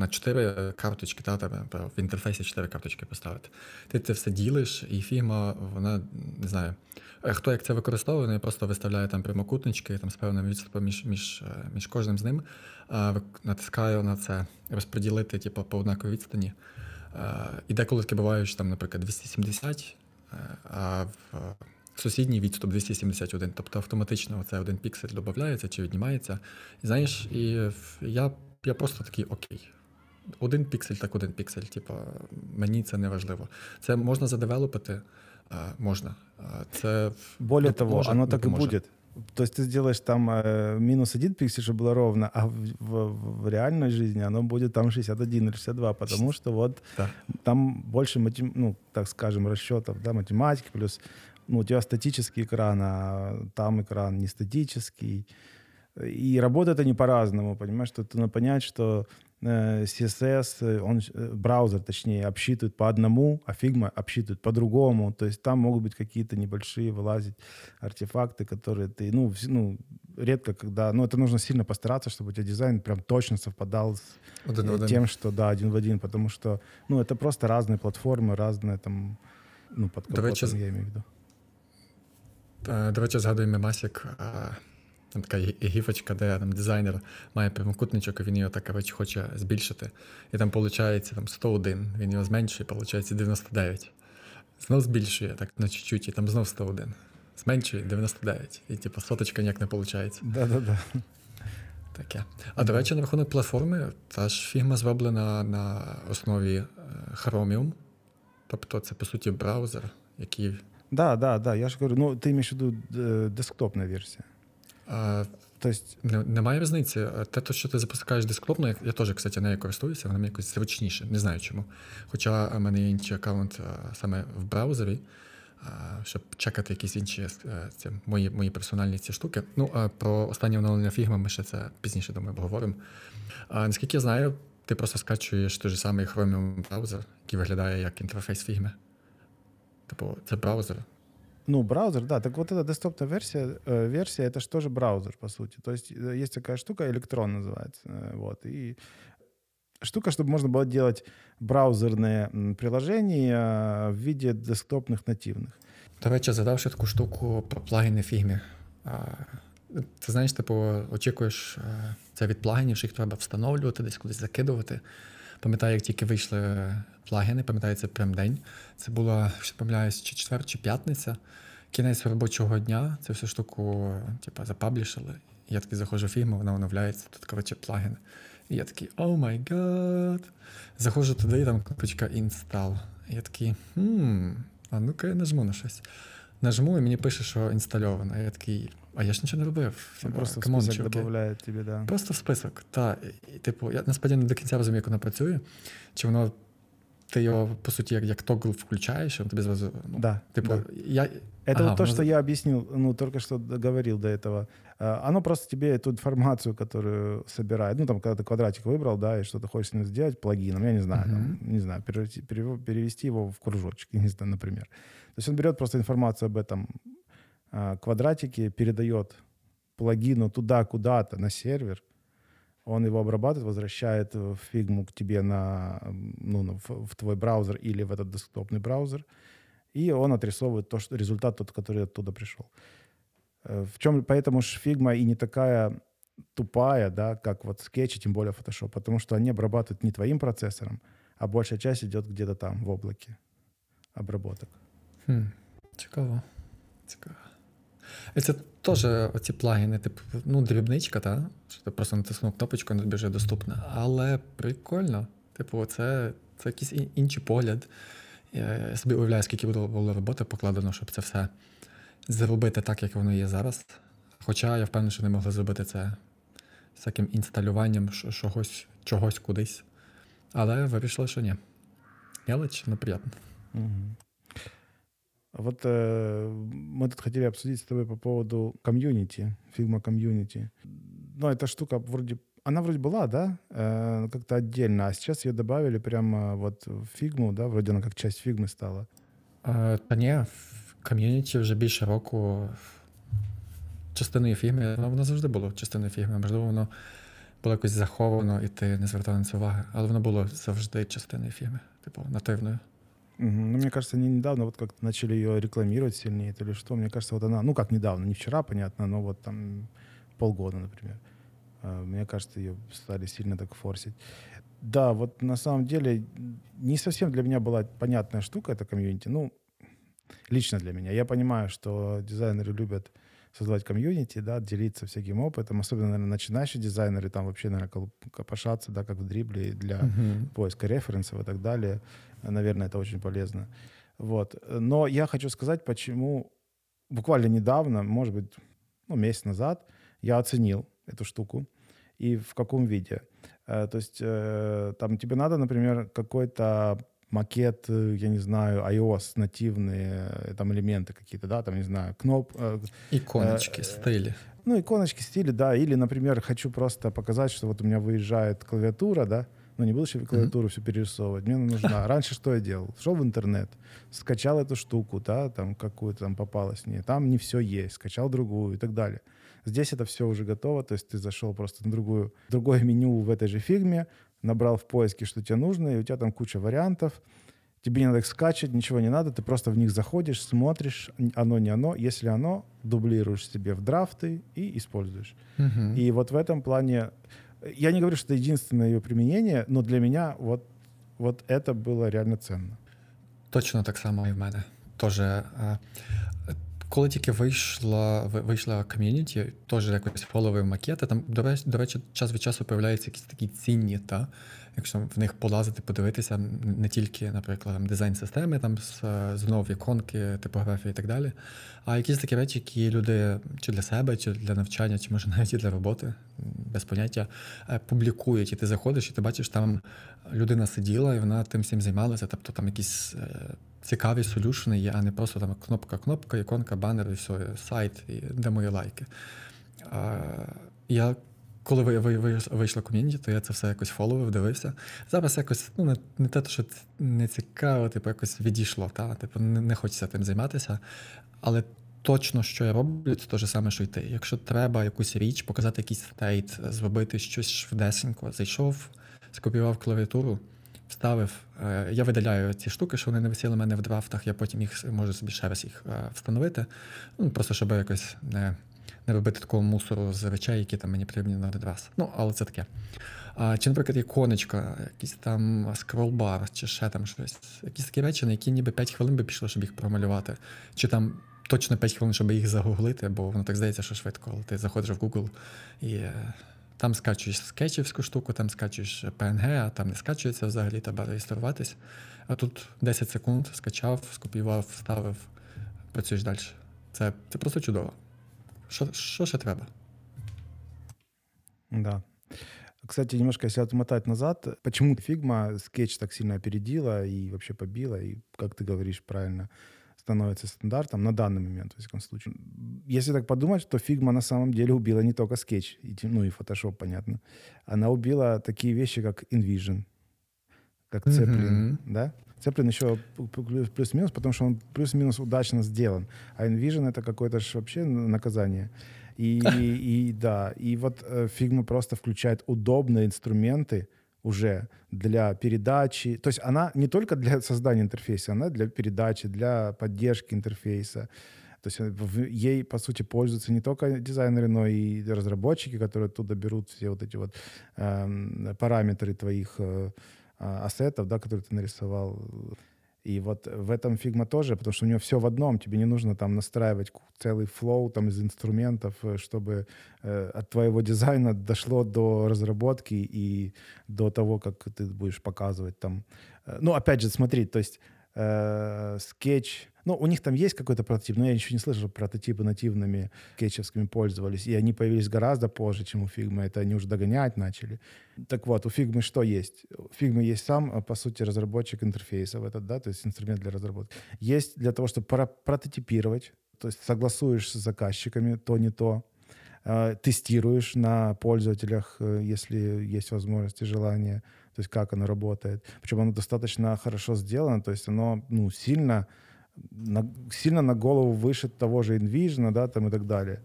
На чотири карточки, та, в інтерфейсі чотири карточки поставити. Ти це все ділиш, і фігма, вона не знаю. е, Хто як це використовує, просто виставляє там прямокутнички там, з певним відступом між, між, е, між кожним з ним. А, натискаю на це розподілити типу, по однаковій відстані. Е, І деколи таке буває, що там, наприклад, 270, е, а в сусідній відступ 271. Тобто автоматично оце один піксель додається чи віднімається. І знаєш, і я, я просто такий окей. Один піксель, так один піксель. Типу, мені це не важливо. Це можна задевелопити, е, можна. Е, Це Более того, допоможе, оно так и допоможе. будет. То есть ты сделаешь там э, минус один пиксель, чтобы было ровно, а в, в- в реальной жизни оно будет там 61 или 62, потому что вот Так. там больше, матем- ну, так скажем, расчетов, да, математики, плюс ну, у тебя статический экран, а там экран не статический. И работает они по-разному, понимаешь, тут надо понять, что э, CSS, э, он, э, браузер, точнее, обсчитывает по одному, а Figma обсчитывает по-другому. То есть там могут быть какие-то небольшие вылазить артефакты, которые ты, ну, вс- ну, редко когда, ну, это нужно сильно постараться, чтобы у тебя дизайн прям точно совпадал с Один в э, один. тем, что, да, один в один, потому что, ну, это просто разные платформы, разные там, ну, под До речі, капотом, я имею в виду. Е, До речі, згадую мемасик, е, там така гі- гіфочка, де там дизайнер має прямокутничок, і він його так коротше, хоче збільшити. І там виходить там 101, він його зменшує, виходить 99. Знов збільшує, так на чуть-чуть, і там знов 101. Зменшує 99. І типу соточка ніяк не виходить. Да-да-да. Таке. А до речі, на рахунок платформи, та ж фігма зроблена на основі е, Chromium. Тобто це, по суті, браузер, який Да, да, да, я же говорю, ну, имеешь в виду э, десктопная версия. То есть, Не, немає різниці. Те, то, що ти запускаєш десктопно, я, я теж, кстати, нею користуюся, вона мені якось зручніше, не знаю чому. Хоча в мене є інший аккаунт саме в браузері, щоб чекати якісь інші е, ці, мої, мої персональні ці штуки. Ну, а про останнє оновлення Figma ми ще це пізніше, думаю, обговоримо. Наскільки я знаю, ти просто скачуєш той же самий Chromium браузер, який виглядає як інтерфейс Figma. Типу, це браузер. ну, браузер, да, так вот эта десктопная версия, э, версия, это же тоже браузер, по сути. То есть э, есть такая штука, электрон называется, э, вот, и штука, чтобы можно было делать браузерные м, приложения э, в виде десктопных нативных. До речі, згадавши таку штуку про плагіни фігмі. А, Ти знаєш, типу, очікуєш е, це від плагінів, що їх треба встановлювати, десь кудись закидувати. Пам'ятаю, як тільки вийшли плагіни, пам'ятаю, це прям день. Це була, якщо помиляюсь, чи четвер, чи п'ятниця. Кінець робочого дня цю всю штуку, типу, запаблішили. Я такий заходжу в фігму, вона оновляється, тут, коротше, плагін. І я такий, oh my god. Заходжу туди, і там кнопочка install. І я такий, хм, а ну-ка я нажму на щось. Нажму, і мені пише, що інстальовано. Я такий, а я ж нічого не робив. Он Типа, просто в камон, список чуваки. добавляет тебе, да. Просто в список. Та, і, типу, я насправді не до кінця розумію, як воно працює. Чи воно, ти його, по суті, як, як тогл включаєш, і він тобі зразу. Ну, Да, Типу, да. я. Это Ага, вот то, ну, что я объяснил, ну, только что говорил до этого. А, Оно просто тебе эту информацию, которую собирает, ну, там, когда ты квадратик выбрал, да, и что-то хочешь с ним сделать, плагином, я не знаю, там, Мгм. не знаю, перевести, перево- перевести его в кружочек, я не знаю, например. То есть он берет просто информацию об этом а, квадратике, передает плагину туда, куда-то, на сервер, он его обрабатывает, возвращает в фигму к тебе на, ну, в, в твой браузер или в этот десктопный браузер, и он отрисовывает то, что, результат тот, который оттуда пришел. Э, В чем, поэтому ж фигма и не такая тупая, да, как вот скетч, и тем более Photoshop, потому что они обрабатывают не твоим процессором, а большая часть идет где-то там, в облаке обработок. Хм, цікаво. Цікаво. І це теж оці плагіни, типу, ну, дрібничка, та? Що ти просто натиснув кнопочку, і тобі вже доступна. Але прикольно. Типу, це, це якийсь інший погляд. Я, собі уявляю, скільки було, було роботи покладено, щоб це все зробити так, як воно є зараз. Хоча я впевнений, що не могли зробити це всяким інсталюванням ш- чогось, чогось кудись. Але вирішили, що ні. Мелочь, но приємно. Мгм. Вот э, мы тут хотели обсудить с тобой по поводу комьюнити, фильма комьюнити. Ну, эта штука вроде... Она вроде была, да, э, как-то отдельно, а сейчас ее добавили прямо вот в фигму, да, вроде она как часть фигмы стала. Е, Та ні, в ком'юніті вже більше року частиною фігми, воно, воно завжди було частиною фігми. Можливо, воно було якось заховано, і ти не звертав на це уваги, але воно було завжди частиною фігми, типу, нативною. Ну, мне кажется, они недавно вот как-то начали ее рекламировать сильнее, или что. Мне кажется, вот она, ну как недавно, не вчера, понятно, но вот там полгода, например. А, Мне кажется, ее стали сильно так форсить. Да, вот на самом деле не совсем для меня была понятная штука эта комьюнити. Ну, лично для меня. Я понимаю, что дизайнеры любят создавать комьюнити, да, делиться всяким опытом, особенно, наверное, начинающие дизайнеры, там вообще, наверное, копошатся, да, как в дрибле для Угу. поиска референсов и так далее. Наверное, это очень полезно. Вот. Но я хочу сказать, почему буквально недавно, может быть, ну, месяц назад, я оценил эту штуку и в каком виде. Э, То есть э, там тебе надо, например, какой-то макет, э, я не знаю, iOS, нативные э, там элементы какие-то, да, там, не знаю, кноп, э, Іконочки, Е, стилі. ну, иконочки, стили, да. Или, например, хочу просто показать, что вот у меня выезжает клавиатура, да. Ну, не буду еще клавиатуру все перерисовывать. Мне нужна. Раньше что я делал? Шел в интернет, скачал эту штуку, да, там какую-то там попалась мне. Там не все есть. Скачал другую и так далее. Здесь это все уже готово. То есть ты зашел просто на другую, другое меню в этой же фигме, набрал в поиске, что тебе нужно, и у тебя там куча вариантов. Тебе не надо их скачивать, ничего не надо, ты просто в них заходишь, смотришь, оно не оно. Если оно, дублируешь себе в драфты и используешь. Угу. И вот в этом плане, я не говорю, что это единственное ее применение, но для меня вот, вот это было реально ценно. Точно так само і в мене. Тож, е, коли тільки вийшла, вийшла ком'юніті, теж якось фолови макети. Там, до речі, до речі, час від часу появляються якісь такі цінні, та? Якщо в них полазити, подивитися, не тільки, наприклад, там, дизайн системи, там, з, знову іконки, типографії і так далі, а якісь такі речі, які люди чи для себе, чи для навчання, чи може навіть і для роботи, без поняття, е, публікують. І ти заходиш, і ти бачиш, там людина сиділа, і вона тим всім займалася. Тобто там якісь е, цікаві солюшни є, а не просто там кнопка, кнопка, іконка, банер, і все, сайт, і де мої лайки. Я коли ви, ви, ви, вийшло ком'юніті, то я це все якось фоловив, дивився. Зараз якось, ну, не, не те, що не цікаво, типу, якось відійшло, та? типу, не, не хочеться тим займатися. Але точно, що я роблю, це те ж саме, що й ти. Якщо треба якусь річ, показати якийсь стейт, зробити щось швидесенько, зайшов, скопіював клавіатуру, вставив. Е, Я видаляю ці штуки, що вони не висіли в мене в драфтах, я потім їх можу собі ще раз їх е, встановити. Ну, просто щоб якось не, не робити такого мусору з речей, які там мені потрібні на один. Ну, але це таке. А, чи, наприклад, іконочка, якийсь там скролбар, чи ще там щось. Якісь такі речі, на які ніби 5 хвилин би пішло, щоб їх промалювати. Чи там точно 5 хвилин, щоб їх загуглити, бо воно так здається, що швидко, але ти заходиш в Google і е, Там скачуєш скетчівську штуку, там скачуєш PNG, а там не скачується взагалі, треба реєструватись. А тут 10 секунд скачав, скопіював, вставив, працюєш далі. Це, це просто чудово. Що, що ще треба? Да. Кстати, немножко если отмотать назад, почему Фигма скетч так сильно опередила и вообще побила, и, как ты говоришь правильно, становится стандартом на данный момент, в всяком случае. Если так подумать, то Фигма на самом деле убила не только скетч, и, ну и Photoshop, понятно. Она убила такие вещи, как InVision, как Zeppelin, Мгм. да? Zeppelin еще плюс-минус, потому что он плюс-минус удачно сделан. А InVision — это какое-то ж вообще наказание. И, и да, и вот э, Figma просто включает удобные инструменты уже для передачи. То есть она не только для создания интерфейса, она для передачи, для поддержки интерфейса. То есть э, ей, по сути, пользуются не только дизайнеры, но и разработчики, которые оттуда берут все вот эти вот эм, параметры твоих э, ассетов, да, которые ты нарисовал. И вот в этом фигма тоже, потому что у него все в одном, тебе не нужно там настраивать ку- целый флоу там из инструментов, э, чтобы э, от твоего дизайна дошло до разработки и до того, как ты будешь показывать там. Э, Ну, опять же, смотри, то есть э, скетч, ну, у них там есть какой-то прототип, но я еще не слышал, что прототипы нативными скетчевскими пользовались, и они появились гораздо позже, чем у Figma, это они уже догонять начали. Так вот, у Figma что есть? У Figma есть сам, э, по сути, разработчик интерфейсов, этот, да, то есть инструмент для разработки. Есть для того, чтобы про- прототипировать, то есть согласуешь с заказчиками то, не то, э, тестируешь на пользователях, э, если есть возможность и желание, то есть как оно работает. Причем оно достаточно хорошо сделано, то есть оно ну, сильно, на, сильно на голову выше того же InVision, да, там и так далее.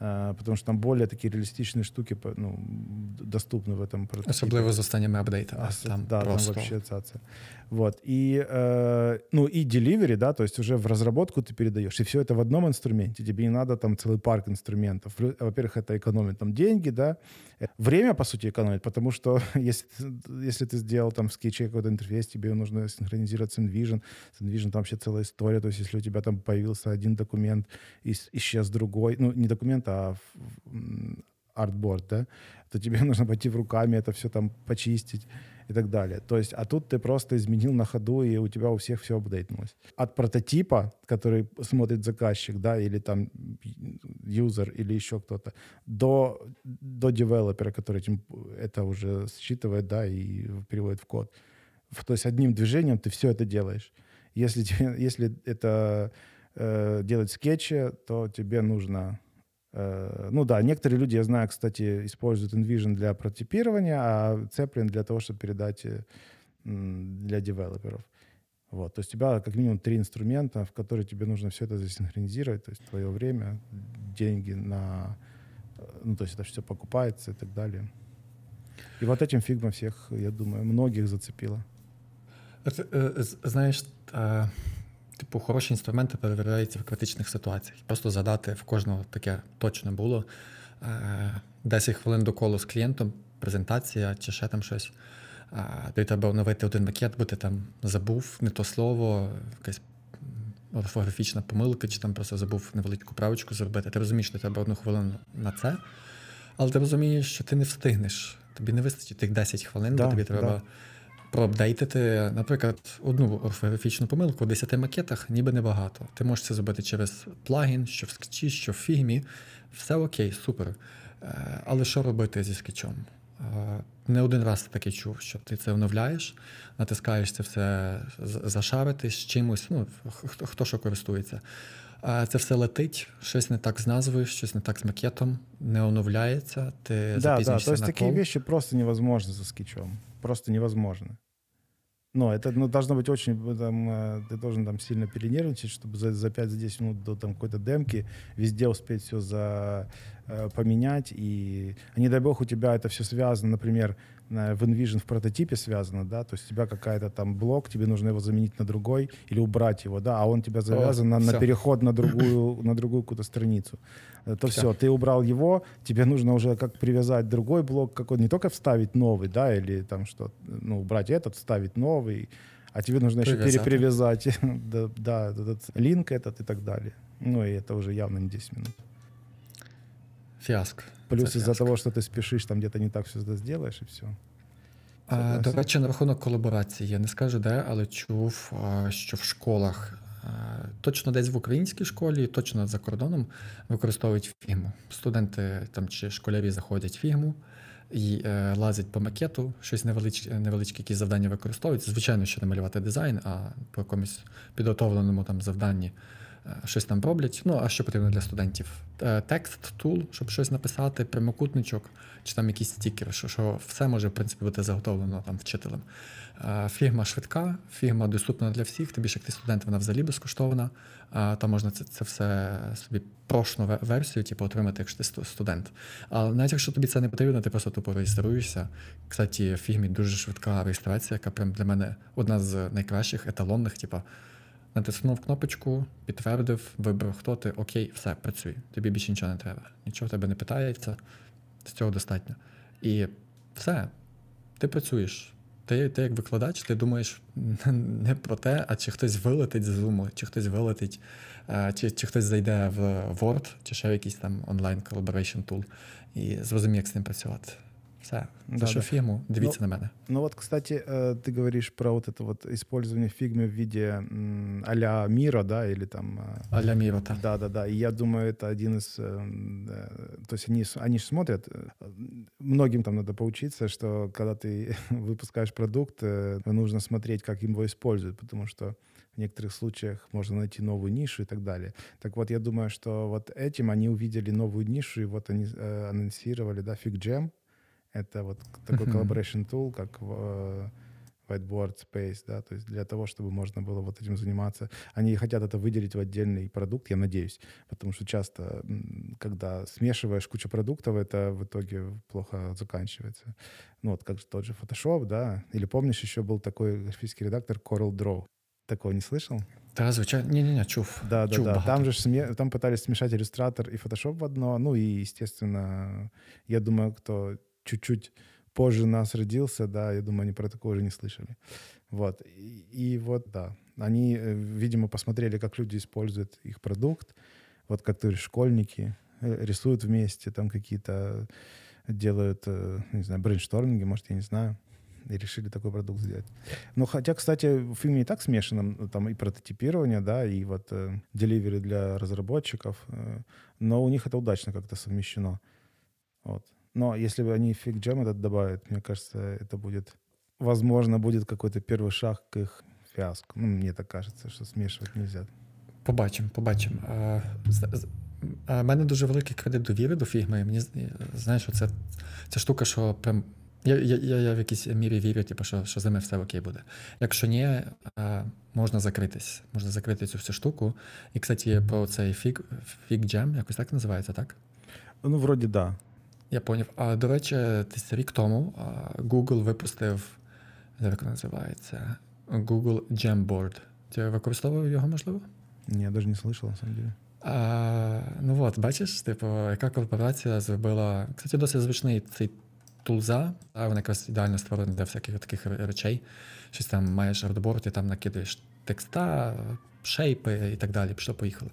Э, Потому что там более такие реалистичные штуки ну, д- доступны в этом прототипе. Особливо з останніми апдейтами. А, там да, просто там вообще цаца. Вот. И, э, ну, и delivery, да, то есть уже в разработку ты передаешь. И все это в одном инструменте. Тебе не надо там целый парк инструментов. Во-первых, это экономит там деньги, да. Э, Время, по сути, экономит, потому что если, если ты сделал там в скетче какой-то интерфейс, тебе нужно синхронизировать с InVision. С InVision там вообще целая история. То есть если у тебя там появился один документ, исчез другой, ну, не документ, м, артборд, да, то тебе нужно пойти в руками это все там почистить и так далее. То есть, а тут ты просто изменил на ходу, и у тебя у всех все апдейтнулось. От прототипа, который смотрит заказчик, да, или там юзер, или еще кто-то, до, до девелопера, который этим, это уже считывает, да, и переводит в код. То есть одним движением ты все это делаешь. Если, если это э, делать скетчи, то тебе нужно Ну да, некоторые люди, я знаю, кстати, используют InVision для прототипирования, а Zeppelin для того, чтобы передать э, м, для девелоперов. Вот, то есть у тебя как минимум три инструмента, в которые тебе нужно все это засинхронизировать, то есть твое время, деньги на... э, Ну, то есть это все покупается и так далее. И вот этим фигма всех, я думаю, многих зацепила. От, е, з- знаєш, е, типу, хороші інструменти перевіряються в критичних ситуаціях. Просто задати в кожного таке точно було. Е, 10 хвилин до колу з клієнтом, презентація чи ще там щось. Е, Тобі треба оновити один макет, бо ти там забув не то слово, якась орфографічна помилка, чи там просто забув невеличку правочку зробити. Ти розумієш, що треба одну хвилину на це, але ти розумієш, що ти не встигнеш. Тобі не вистачить тих 10 хвилин, Да, бо тобі да. Проапдейтити, наприклад, одну орфографічну помилку в 10 макетах, ніби небагато. Ти можеш це зробити через плагін, що в скетчі, що в фігмі. Все окей, супер. Е, Але що робити зі скетчом? Е, Не один раз таке чув, що ти це оновляєш, натискаєш це все зашарити з чимось, ну, хто, хто що користується. Це все летить, щось не так з назвою, щось не так з макетом, не оновляється, ти Да, да, запізнюєшся есть на кол. вещи просто невозможно со скетчом Просто невозможно. Но это ну, должно быть очень, э, там, э, ты должен там сильно перенервничать, чтобы за, за 5-10 минут до там, какой-то демки везде успеть все за, э, поменять. И, а не дай бог, у тебя это все связано, например, на- в InVision в прототипе связано, да, то есть у тебя какая-то там блок, тебе нужно его заменить на другой или убрать его, да, а он тебя завязан на, на всё. переход на другую, на другую какую-то страницу. Э, То Всё. все, ты убрал его, тебе нужно уже как привязать другой блок, какой не только вставить новый, да, или там что, ну, убрать этот, вставить новый, а тебе нужно еще Привязать. перепривязать, да, да, этот линк этот и так далее. Ну, и это уже явно не 10 минут. Фіаско. Плюс из-за того, что ты спешишь, там где-то не так все сделаешь, и все. А, До речі, на рахунок колаборації. Я не скажу де, але чув, що в школах точно десь в українській школі, точно за кордоном використовують фігму. Студенти там чи школярі заходять в фігму і е, лазять по макету, щось невеличке, невеличкі якісь завдання використовують. Звичайно, що не малювати дизайн, а по якомусь підготовленому там завданні щось там роблять. Ну, а що потрібно для студентів? Е, Текст, тул, щоб щось написати, прямокутничок, чи там якийсь стікер, що, що все може, в принципі, бути заготовлено там вчителем. Е, Фігма швидка, фігма доступна для всіх. Тобі ж як ти студент, вона взагалі безкоштовна. Там можна це, це все собі прошну версію, типу, отримати, якщо ти студент. Але навіть якщо тобі це не потрібно, ти просто тупо реєструєшся. Кстати, в фігмі дуже швидка реєстрація, яка прям для мене одна з найкращих еталонних, типу, натиснув кнопочку, підтвердив, вибрав, хто ти, окей, все, працює. Тобі більше нічого не треба. Нічого тебе не питається, з цього достатньо. І все, ти працюєш. Ти, ти як викладач, ти думаєш не про те, а чи хтось вилетить з Zoom, чи хтось вилетить, е, чи, чи хтось зайде в Word, чи ще в якийсь там онлайн collaboration tool і зрозуміє, як з ним працювати. Все. За Да, що да. фігму, дивіться на мене. Ну вот, кстати, э, ты говоришь про вот это вот использование фигмы в виде м, а-ля мира, да, или там... э, Аля Мірота. Да, да, да. И я думаю, это один из... эм, э, То есть они, с- они ж смотрят, э, многим там надо поучиться, что когда ты выпускаешь продукт, э, нужно смотреть, как им его используют, потому что в некоторых случаях можно найти новую нишу и так далее. Так вот, я думаю, что вот этим они увидели новую нишу, и вот они э, анонсировали, да, FigJam. Это вот такой Мгм. collaboration tool, как в, э, Whiteboard Space, да, то есть для того, чтобы можно было вот этим заниматься. Они хотят это выделить в отдельный продукт, я надеюсь, потому что часто, м, когда смешиваешь кучу продуктов, это в итоге плохо заканчивается. Ну вот как же тот же Photoshop, да, или помнишь, еще был такой графический редактор Coral Draw. Такого не слышал? Та, звичайно, ні, ні, ні, чув. Да, да, чув да. багато. Там же ж сме- там пытались смешать иллюстратор и Photoshop в одно. Ну и, естественно, я думаю, кто чуть-чуть позже нас родился, да, я думаю, они про такое уже не слышали. Вот. И, и вот, да, они, э, видимо, посмотрели, как люди используют их продукт. Вот как ты говоришь, школьники э, рисуют вместе, там какие-то делают, э, не знаю, брейншторминги, может, я не знаю, и решили такой продукт сделать. Ну, хотя, кстати, в фильме и так смешано, там и прототипирование, да, и вот delivery для разработчиков, но у них это удачно как-то совмещено. Вот. Но если бы они фиг-джем этот добавят, мне кажется, это будет, возможно, будет какой-то первый шаг к их фиаско. Ну, мне так кажется, что смешивать нельзя. Побачимо, побачимо. А, з- з- а, в мене дуже великий кредит довіри до фігми. Мені з- знаєш, що це, це штука, що прям. Я, я, я, я в якійсь мірі вірю, типу, що, що з ними все окей буде. Якщо ні, а, можна закритись. Можна закрити цю всю штуку. І, кстати, про цей фіг, фіг джем, якось так називається, так? Ну, вроде да. Я поняв. А до речі, десь рік тому Google випустив, як називається? Google Jamboard. Ти використовував його, можливо? Не, я даже не слышал, на самом деле. А, ну от, бачиш, типу, яка корпорація зробила. Кстати, досить звичний цей тулза, а вона якраз ідеально створена для всяких таких речей. Щось там маєш ардборд, і там накидаєш текста, шейпи і так далі. Пішло, поїхало.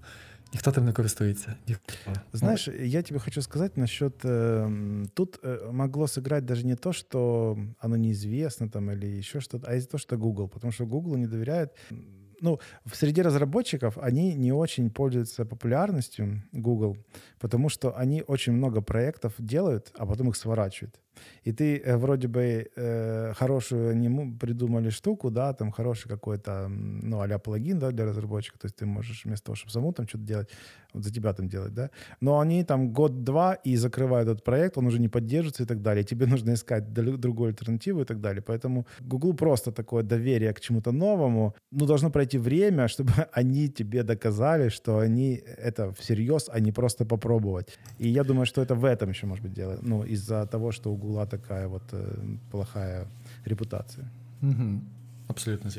Ніхто тим не користується. Ніхто. Знаешь, я тебе хочу сказать насчет... эм, тут э, могло сыграть даже не то, что оно неизвестно там или еще что-то, а из-за того, что Google. Потому что Google не доверяет... Ну, в среди разработчиков они не очень пользуются популярностью, Google, потому что они очень много проектов делают, а потом их сворачивают. И ты э, вроде бы э, хорошую они му- придумали штуку, да, там хороший какой-то, м, ну, а плагин, да, для разработчика, то есть ты можешь вместо того, чтобы саму там что-то делать, вот за тебя там делать, да, но они там год-два и закрывают этот проект, он уже не поддерживается и так далее, тебе нужно искать другую альтернативу и так далее, поэтому Google просто такое доверие к чему-то новому, ну, должно пройти время, чтобы они тебе доказали, что они это всерьез, а не просто попробовать. И я думаю, что это в этом еще, может быть, дело, ну, из-за того, что у Гугла такая вот э, плохая репутация. Угу. Абсолютно.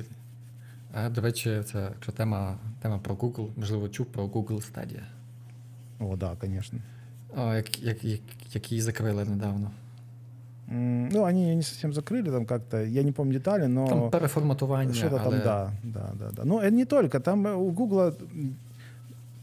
А, до речі, це якщо тема, тема про Google, можливо, чув про Google Stadia, О, да, конечно. а, як, як, як, які закрили недавно. М, Ну, они её не совсем закрыли там как-то, я не помню детали, но... Там переформатування. Что-то але... там, да, да, да, да. Ну, это не только. Там э, у Гугла м,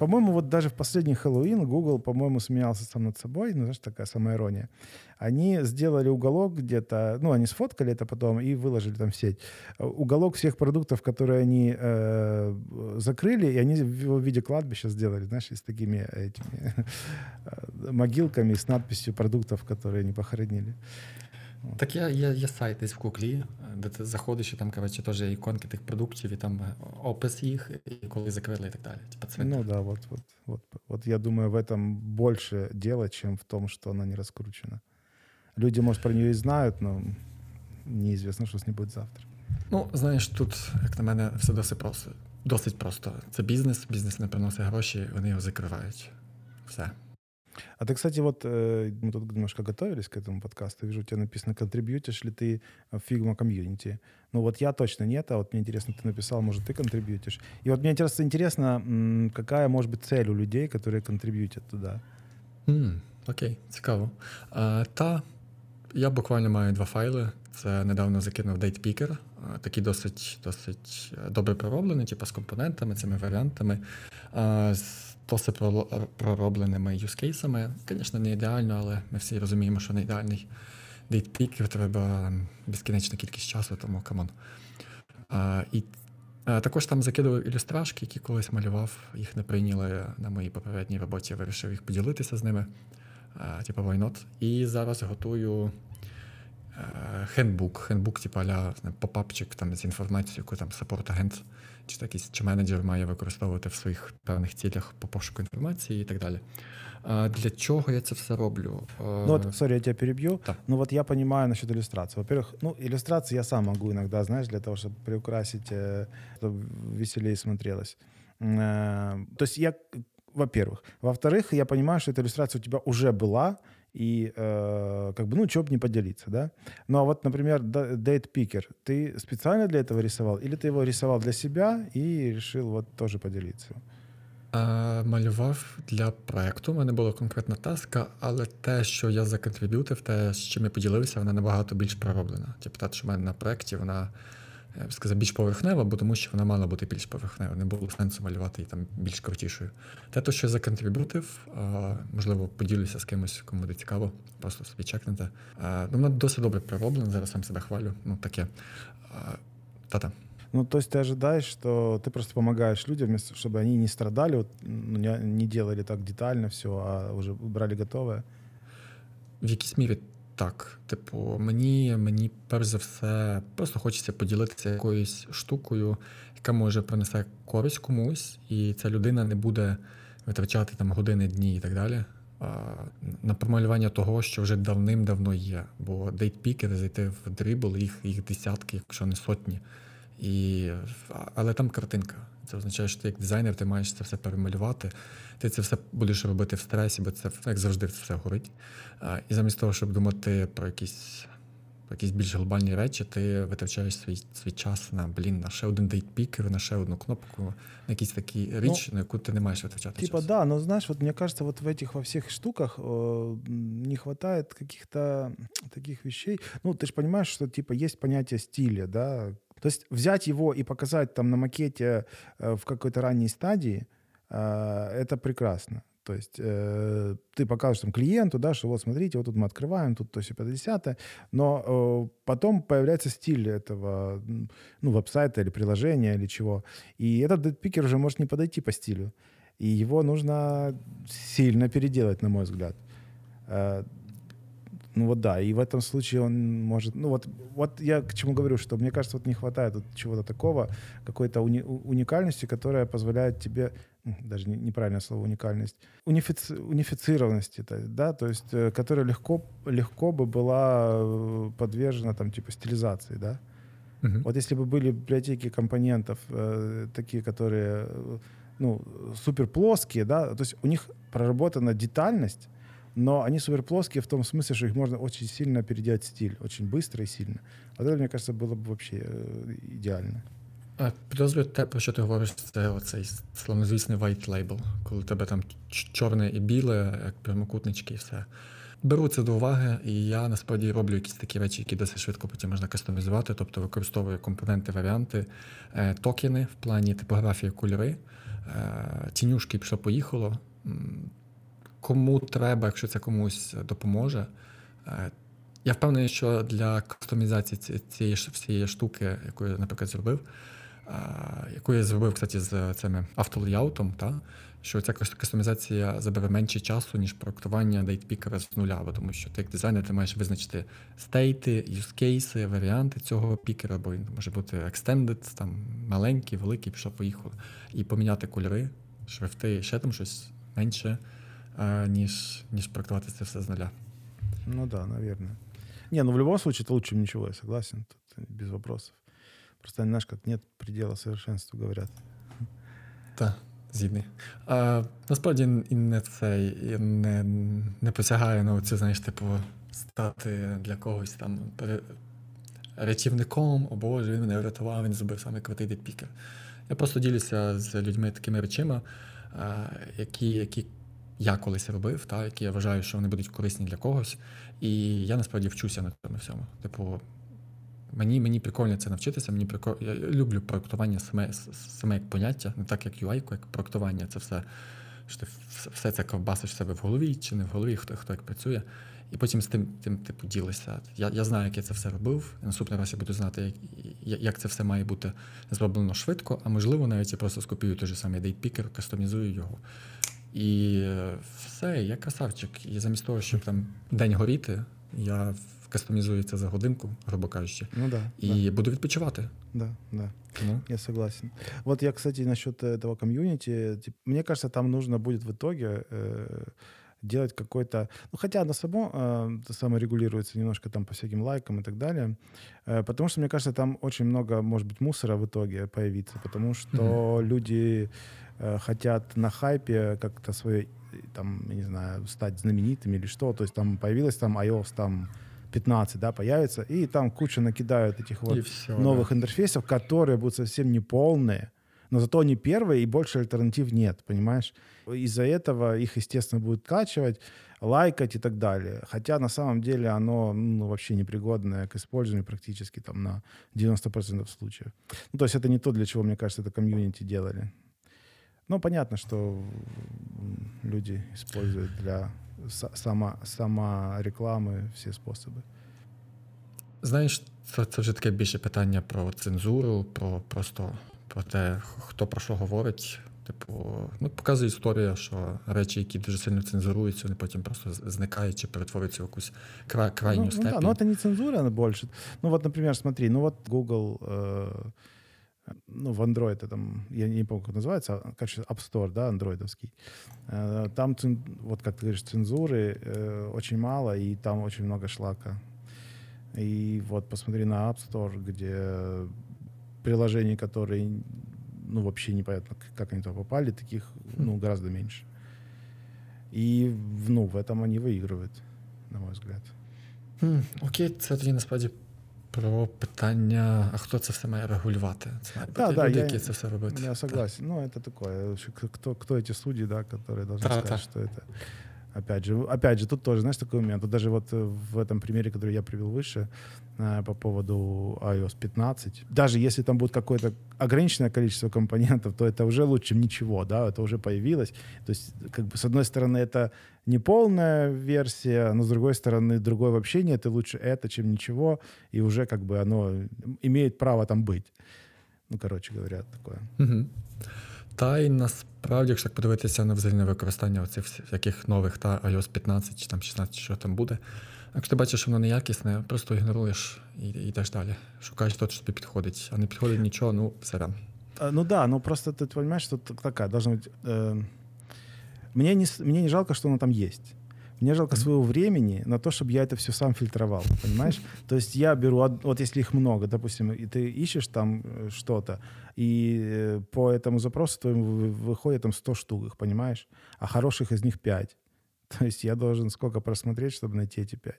по-моему, вот даже в последний Хэллоуин Google, по-моему, смеялся сам над собой, ну, знаешь, такая самоирония. Они сделали уголок где-то, ну, они сфоткали это потом и выложили там в сеть. Уголок всех продуктов, которые они э, закрыли, и они его в виде кладбища сделали, знаешь, с такими этими могилками с надписью продуктов, которые они похоронили. Так є, є, є сайт десь в Гуглі, де ти заходиш, і там, коротше, теж є іконки тих продуктів, і там е, опис їх, і коли закрили і так далі. Типа це Ну да, вот, вот, вот, вот я думаю, в этом больше дела, чем в том, что она не раскручена. Люди, может, про нее и знают, но неизвестно, что с ней будет завтра. Ну, знаєш, тут, як на мене, все досить просто. Досить просто. Це бізнес, бізнес не приносить гроші, вони його закривають. Все. А ты, кстати, вот э, мы тут немножко готовились к этому подкасту. Вижу, у тебя написано, контрибьютишь ли ты в Figma комьюнити. Ну вот я точно нет, а вот мне интересно, ты написал, может, ты контрибьютишь. И вот мне интересно, интересно, м, какая может быть цель у людей, которые контрибьютят туда? М, окей, цікаво. А, та я буквально маю два файли. Це недавно закинув DatePicker, а, такий досить, досить е, добре пророблений, типу з компонентами, цими варіантами, а, з проло- проробленими юзкейсами. Звісно, не ідеально, але ми всі розуміємо, що не ідеальний DatePicker треба безкінечна кількість часу, тому come on. І а, також там закидував ілюстрашки, які колись малював, їх не прийняли на моїй попередній роботі, я вирішив їх поділитися з ними. Типу, why not? І зараз готую е, хендбук. Хендбук, типу, аля не, попапчик там, з інформацією, яку там саппорт-агент чи якийсь чи менеджер має використовувати в своїх певних цілях по пошуку інформації і так далі. А, для чого я це все роблю? Е, Ну вот, сори, я тебя перебью. Да. Ну вот я понимаю насчет иллюстрации. Во-первых, ну, иллюстрации я сам могу иногда, знаешь, для того, чтобы приукрасить, э, чтобы веселее смотрелось. М, э, То есть я, во-первых. Во-вторых, я понимаю, что эта иллюстрация у тебя уже была, и э, как бы, ну, чего бы не поделиться, да? Ну, а вот, например, да- Date Picker, ты специально для этого рисовал? Или ты его рисовал для себя и решил вот тоже поделиться? Е, Малював для проекту. У мене була конкретна таска, але те, що я законтриб'ютив, те, з чим я поділився, вона набагато більш пророблена. Типу, та, що в мене на проєкті, вона, я б сказав, більш поверхнева, бо тому що вона мала бути більш поверхнева. Не було сенсу малювати її там більш крутішою. Те, то, що я законтриб'ютив, е, можливо, поділюся з кимось, кому буде цікаво, просто собі чекнете. Е, Ну, вона досить добре пророблена, зараз сам себе хвалю. Ну, таке. Е, Та-та. Ну, то есть ты ожидаешь, что ты просто помогаешь людям, вместо- чтобы они не страдали, вот, ну, не, не делали так детально все, а уже брали готовое. В якійсь мірі так. Типу, мені, мені перш за все просто хочеться поділитися якоюсь штукою, яка може принесе користь комусь, і ця людина не буде витрачати там години, дні і так далі. На промалювання того, що вже давним-давно є. Бо дейтпікери зайти в дрібл, їх, їх десятки, якщо не сотні. І, але там картинка. Це означає, що ти як дизайнер ти маєш це все перемалювати Ти це все будеш робити в стресі, бо це як завжди це все горить. А, І замість того, щоб думати про якісь, про якісь більш глобальні речі, ти витрачаєш свій, свій час на блін, на ще один дейтпікер, на ще одну кнопку, на якісь такі річ, на яку ти не маєш витрачати Типа, час. да, но знаешь, вот мне кажется, вот в этих во всех штуках э, м, не хватает каких-то таких вещей. Ну, ты же понимаешь, что типа есть понятие стиля, да. То есть взять его и показать там на макете э, в какой-то ранней стадии, э, это прекрасно. То есть э, ты покажешь там клиенту, да, что вот смотрите, вот тут мы открываем, тут то все 50 но э, потом появляется стиль этого, ну, веб-сайта или приложения или чего. И этот пикер уже может не подойти по стилю. И его нужно сильно переделать, на мой взгляд. Э, Ну вот да, и в этом случае он может... Ну вот, вот я к чему говорю, что мне кажется, вот не хватает вот чего-то такого, какой-то уни- уникальности, которая позволяет тебе, даже не- неправильное слово уникальность, унифици- унифицированности, то есть, да, то есть, э, которая легко, легко бы была э, подвержена там типа стилизации, да. Мгм. Вот если бы были библиотеки компонентов э, такие, которые э, ну, супер плоские, да, то есть у них проработана детальность, но они супер плоские в том смысле, что их можно очень сильно переделать в стиль, очень быстро и сильно. Вот это, мне кажется, было бы вообще э, идеально. Підозрюю те, про що ти говориш, це оцей славнозвісний white label, коли тебе там чорне і біле, як прямокутнички і все. Беру це до уваги, і я насправді роблю якісь такі речі, які досить швидко потім можна кастомізувати, тобто використовую компоненти, варіанти, е, токени в плані типографії кольори. Е, Тінюшки пішло поїхало. Кому треба, якщо це комусь допоможе. Е, я впевнений, що для кастомізації цієї всієї штуки, яку я, наприклад, зробив, яку я зробив, кстати, з цими автолеяутом, та, що ця кастомізація забере менше часу, ніж проектування дейтпікера з нуля, бо тому що ти як дизайнер ти маєш визначити стейти, юзкейси, варіанти цього пікера, бо він може бути extended, там маленький, великий, пішов, поїхав, і поміняти кольори, шрифти, ще там щось менше, ніж, ніж проектувати це все з нуля. Ну да, наверное. Не, ну в любом случае это лучше, чем ничего, я согласен, тут без вопросов. Просто, знаешь, как нет предела совершенству, говорят. Так, згідний. А, Насправді і не це і не не посягає на оцю, знаєш, типу, стати для когось там рятівником, о Боже, він мене врятував, він зробив саме крутий дедпікер. Я просто ділюся з людьми такими речима, які які я колись робив, та, які я вважаю, що вони будуть корисні для когось. І я насправді вчуся на цьому всьому. Типу, Мені мені прикольно це навчитися. Мені прикольно, Я люблю проектування саме саме як поняття, не так як UI, як проектування. Це все що ти все це ковбасиш себе в голові чи не в голові, хто хто як працює. І потім з тим тим типу ділися. Я я знаю, як я це все робив. Наступний раз я буду знати, як як це все має бути зроблено швидко, а можливо, навіть я просто скопіюю той же самий дейтпікер, кастомізую його. І все, я красавчик. І замість того, щоб там день горіти, я кастомізую це за годинку, грубо кажучи, ну, да, и да. буду відпочивати. Да, да. Ну. Я согласен. Вот я, кстати, насчет этого комьюнити, типа, мне кажется, там нужно будет в итоге э, делать какой-то... Ну, хотя оно само э, саморегулируется немножко там по всяким лайкам и так далее, э, потому что, мне кажется, там очень много, может быть, мусора в итоге появится, потому что mm-hmm. люди э, хотят на хайпе как-то свое, там, я не знаю, стать знаменитыми или что, то есть там появилась там iOS, там 15, да, появится, и там куча накидают этих вот все, новых да. интерфейсов, которые будут совсем не полные, но зато они первые, и больше альтернатив нет, понимаешь? Из-за этого их, естественно, будут качивать, лайкать и так далее. Хотя на самом деле оно ну, вообще непригодное к использованию практически там на 90% случаев. Ну, то есть это не то, для чего, мне кажется, это комьюнити делали. Ну, понятно, что люди используют для сама, сама реклами, всі способи. Знаєш, це, це вже таке більше питання про цензуру, про просто про те, хто про що говорить. Типу, ну, показує історія, що речі, які дуже сильно цензуруються, вони потім просто зникають чи перетворюються в якусь кра- крайню ну, степень. Ну, да, но это не цензура, она больше. Ну, вот, например, смотри, ну вот Google э, ну, в Android, там, я не помню, как называется, а, короче, App Store, да, андроидовский. Э, там, вот как ты говоришь, цензуры э, очень мало, и там очень много шлака. И вот посмотри на App Store, где приложений, которые, ну, вообще непонятно, как они туда попали, таких, ну, гораздо меньше. И, ну, в этом они выигрывают, на мой взгляд. Окей, це тоді насправді про питання, а хто це все має регулювати? Це має да, да, люди, я, які це все робити. Я согласен. Ну, это такое. Кто, кто эти судьи, да, которые должны да, сказать, да. что это Опять же, опять же, тут тоже, знаешь, такой момент. Тут даже вот э, в этом примере, который я привел выше, э, по поводу iOS 15, даже если там будет какое-то ограниченное количество компонентов, то это уже лучше, чем ничего, да, это уже появилось. То есть, как бы, с одной стороны, это не полная версия, но с другой стороны, другой вообще нет, и лучше это, чем ничего, и уже как бы оно имеет право там быть. Ну, короче говоря, такое. Угу. Та й насправді, якщо так подивитися на взагалі використання оцих всяких нових та iOS 15 чи там 16, що там буде. Якщо ти бачиш, що воно неякісне, просто ігноруєш і йдеш далі. Шукаєш те, що тобі підходить. А не підходить нічого, ну сорян. Ну да, ну просто ты понимаешь, что такая должна быть... Э, мне, не, мне не жалко, что оно там есть. Мне жалко своего времени на то, чтобы я это все сам фильтровал, понимаешь? То есть я беру, вот если их много, допустим, и ты ищешь там э, что-то, и э, по этому запросу твоему выходит там 100 штук, их, понимаешь? А хороших из них 5. То есть я должен сколько просмотреть, чтобы найти эти 5.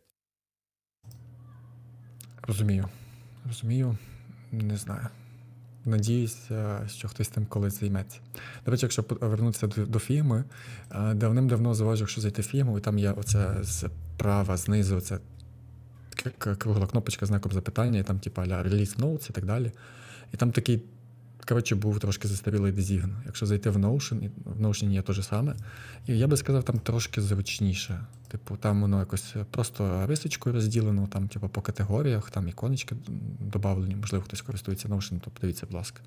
Розумію. Розумію, не знаю. Надіюся, що хтось тим колись займеться. До речі, якщо повернутися до, до фірми, давним-давно заважив, якщо зайти в фірму, і там є оце справа, знизу, це кругла кнопочка знаком запитання, і там, типу, реліз notes і так далі. І там такий коротше, був трошки застарілий дезігн. Якщо зайти в Notion, в Notion є те ж саме, і я би сказав, там трошки зручніше. Типу, там воно якось просто рисочкою розділено, там, типу, по категоріях, там іконочки додавлені, можливо, хтось користується Notion, то подивіться, будь ласка.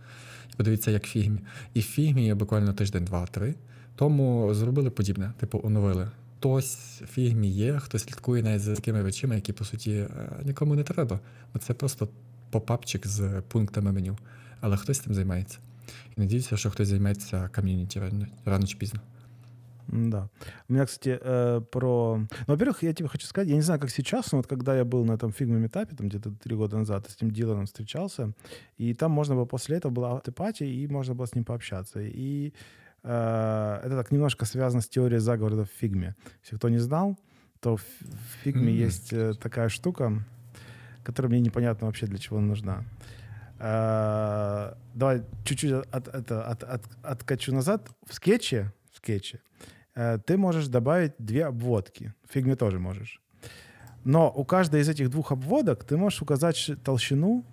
І подивіться, як в фігмі. І в фігмі є буквально тиждень, два-три. Тому зробили подібне, типу, оновили. Хтось в фігмі є, хто слідкує навіть за такими речами, які, по суті, е, нікому не треба. Бо це просто попапчик з пунктами меню. Але хтось цим займається. І надіюся, що хтось займається ком'юніті рано чи пізно. Да. У меня, кстати, э, про... Ну, во-первых, я тебе хочу сказать, я не знаю, как сейчас, но вот когда я был на этом фигме метапе, там где-то три года назад, с этим Диланом встречался, и там можно было после этого была автопати, и можно было с ним пообщаться. И э, это так немножко связано с теорией заговора в фигме. Если кто не знал, то в в фигме М. есть э, такая штука, которая мне непонятно вообще для чего она нужна. Э, Давай чуть-чуть от, это, от, от, откачу назад. В скетче, в скетче э, ты можешь добавить две обводки. В фигме тоже можешь. Но у каждой из этих двух обводок ты можешь указать ш- толщину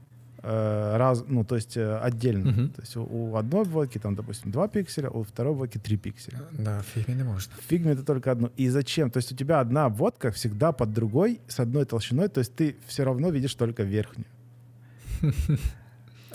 э, раз, ну, то есть э, отдельно. Мгм. То есть у, у одной обводки, там, допустим, 2 пикселя, у второй обводки 3 пикселя. Да, в фігмі не можна. В фигме это только одно. И зачем? То есть у тебя одна обводка всегда под другой с одной толщиной, то есть ты все равно видишь только верхнюю.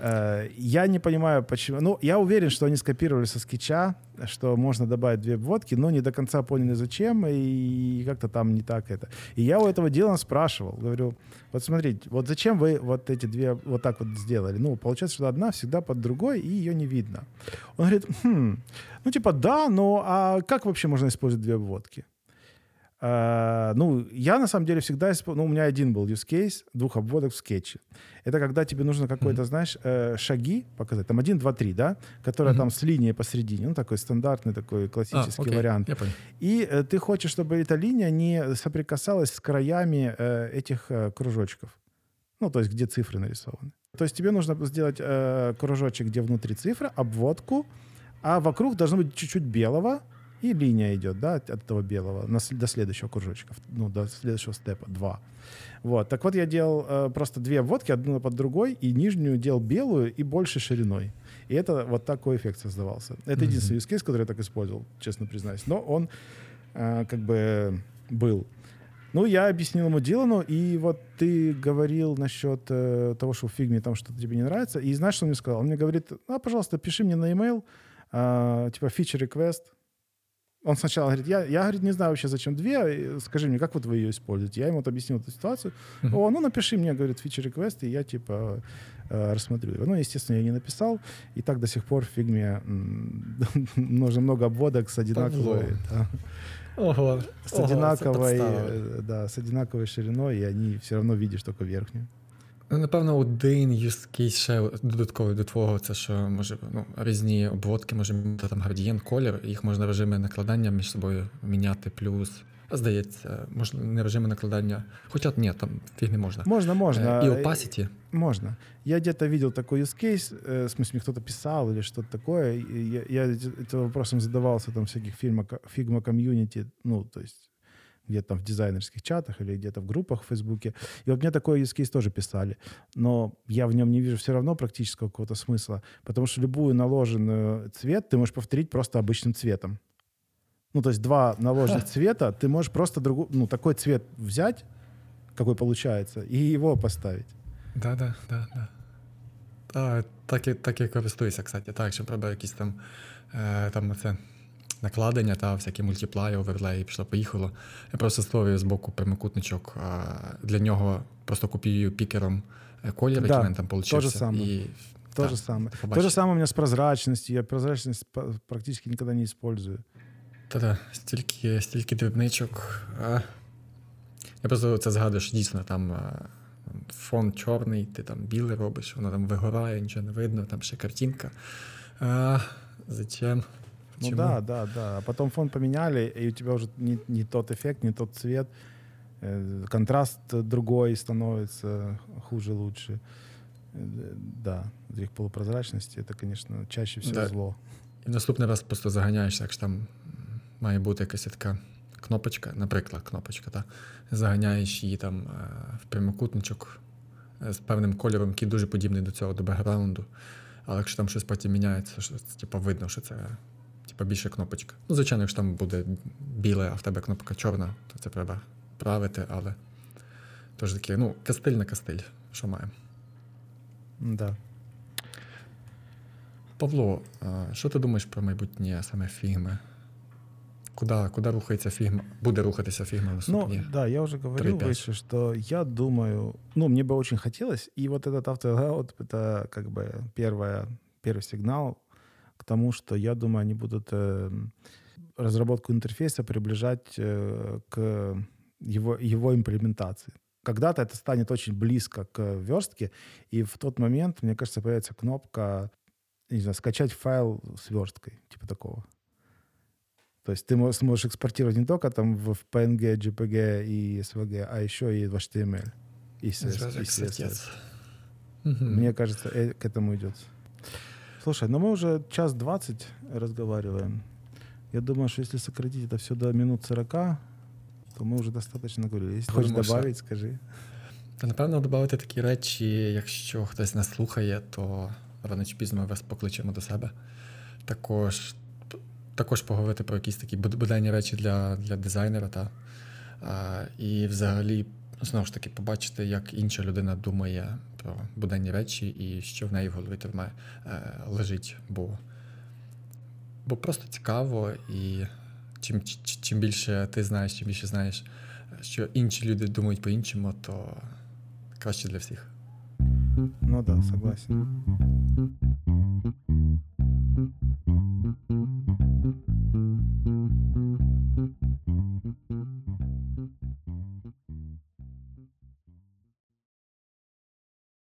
Э, Я не понимаю, почему. Ну, я уверен, что они скопировали со скетча, что можно добавить две обводки, но не до конца поняли, зачем, и как-то там не так это. И я у этого дела спрашивал, говорю, вот смотрите, вот зачем вы вот эти две вот так вот сделали? Ну, получается, что одна всегда под другой, и ее не видно. Он говорит, хм, ну, типа, да, но а как вообще можно использовать две обводки? А, ну, я на самом деле всегда использую... Ну, у меня один был use case двух обводок в скетче. Это когда тебе нужно какой-то, знаешь, э, шаги показать. Там один, два, три, да? Которая там с линией посередине. Ну, такой стандартный такой А, классический окей, вариант. Я понял. И э, ты хочешь, чтобы эта линия не соприкасалась с краями э, этих э, кружочков. Ну, то есть где цифры нарисованы. То есть тебе нужно сделать э, кружочек, где внутри цифры, обводку, а вокруг должно быть чуть-чуть белого, и линия идет, да, от этого белого на до следующего кружочка, ну, до следующего степа, два. Вот, так вот я делал э, просто две обводки, одну под другой, и нижнюю делал белую и больше шириной. И это вот такой эффект создавался. Это Мгм. единственный use case, который я так использовал, честно признаюсь. Но он э, как бы был. Ну, я объяснил ему Дилану, и вот ты говорил насчет э, того, что в фигме там что-то тебе не нравится. И знаешь, что он мне сказал? Он мне говорит, а, пожалуйста, пиши мне на e-mail, а, типа, feature request. Он сначала говорит, я, я говорит, не знаю вообще, зачем две, э, скажи мне, как вот вы ее используете? Я ему вот объяснил эту ситуацию. Мгм. О, ну напиши мне, говорит, feature request, и я типа э, рассмотрю его. Ну, естественно, я не написал, и так до сих пор в фигме м, нужно много обводок с одинаковой, да, Ого, с ого, це одинаковой, підстава. э, да, с одинаковой шириной, и они все равно видишь только верхнюю. Ну, напевно, один use case ще додатковий до твого, це що може ну, різні обводки, може міняти там градієнт, колір, і їх можна режими накладання між собою міняти плюс. Здається, можна не режими накладання. Хоча ні, там фіг не можна. Можно, можно. Е, І Э, opacity. Можно. Я где-то видел такой use case, э, в смысле, мне кто-то писал или что-то такое. и Я, я эти- этим вопросом задавался там в всяких фирма, фигма комьюнити, ну, то есть где-то там в дизайнерских чатах или где-то в группах в Фейсбуке. И вот мне такой use case тоже писали. Но я в нем не вижу все равно практического какого-то смысла, потому что любую наложенную цвет ты можешь повторить просто обычным цветом. Ну, то есть два наложенных цвета, ты можешь просто другу, ну, такой цвет взять, какой получается, и его поставить. Да, да, да, да. Та, так, і, так і користуюся, кстати. Так, якщо треба якісь там, е, там це накладення та всякі мультиплаї, оверлеї, пішло, поїхало. Я просто створюю з боку прямокутничок. Для нього просто копіюю пікером е, колір, Да, який в мене там получився. І, То же самое. То же самое у меня с прозрачностью. Я прозрачность па- практически никогда не использую. Та-да, стільки, стільки дрібничок. Я просто це згадую, що дійсно там фон чорний, ти там білий робиш, воно там вигорає, нічого не видно, там ще картинка. А, зачем? Ну Почему? да, да, да. А потом фон поменяли, и у тебя уже не, не тот эффект, не тот цвет. Э, Контраст другой становится хуже, лучше. Э, Да, их полупрозрачности это, конечно, чаще всего Да. зло. І наступний раз просто заганяєшся, якщо там м, має бути якась така кнопочка, наприклад, кнопочка, та, заганяєш її там е, в прямокутничок е, з певним кольором, який дуже подібний до цього, до бекграунду. Але якщо там щось потім міняється, що типу, видно, що це типу, більше кнопочка. Ну, звичайно, якщо там буде біле, а в тебе кнопка чорна, то це треба правити, але тож таки, ну, кастиль на кастиль, що маємо. Да. Павло, а, що ти думаєш про майбутнє саме фігми? Куди, куди рухається фігма? Буде рухатися фігма Ну, наступні? да, я уже говорил 3-5. выше, что я думаю, ну, мне бы очень хотелось, и вот этот автолаут, это как бы первая, первый сигнал к тому, что я думаю, они будут э, разработку интерфейса приближать э, к его, его имплементации. Когда-то это станет очень близко к верстке, и в тот момент, мне кажется, появится кнопка, не знаю, скачать файл с версткой, типа такого. То есть ты мо- сможешь экспортировать не только там в PNG, JPG и SVG, а еще и в HTML. И CSS. И CSS. Мне кажется, э, к этому идет. Слушай, ну мы уже час двадцать разговариваем. Я думаю, что если сократить это все до минут 40, то мы уже достаточно говорили. Если хочешь Будемо все. добавить, скажи. Та напевно додати такі речі, якщо хтось нас слухає, то рано чи пізно ми вас покличемо до себе. Також, також поговорити про якісь такі буд- буденні речі для, для дизайнера. Та? А, і взагалі, знову ж таки, побачити, як інша людина думає про буденні речі і що в неї в голові тримає, е, лежить. Бо, бо просто цікаво, і чим, чим більше ти знаєш, чим більше знаєш, що інші люди думають по-іншому, то краще для всіх. Ну да, согласен.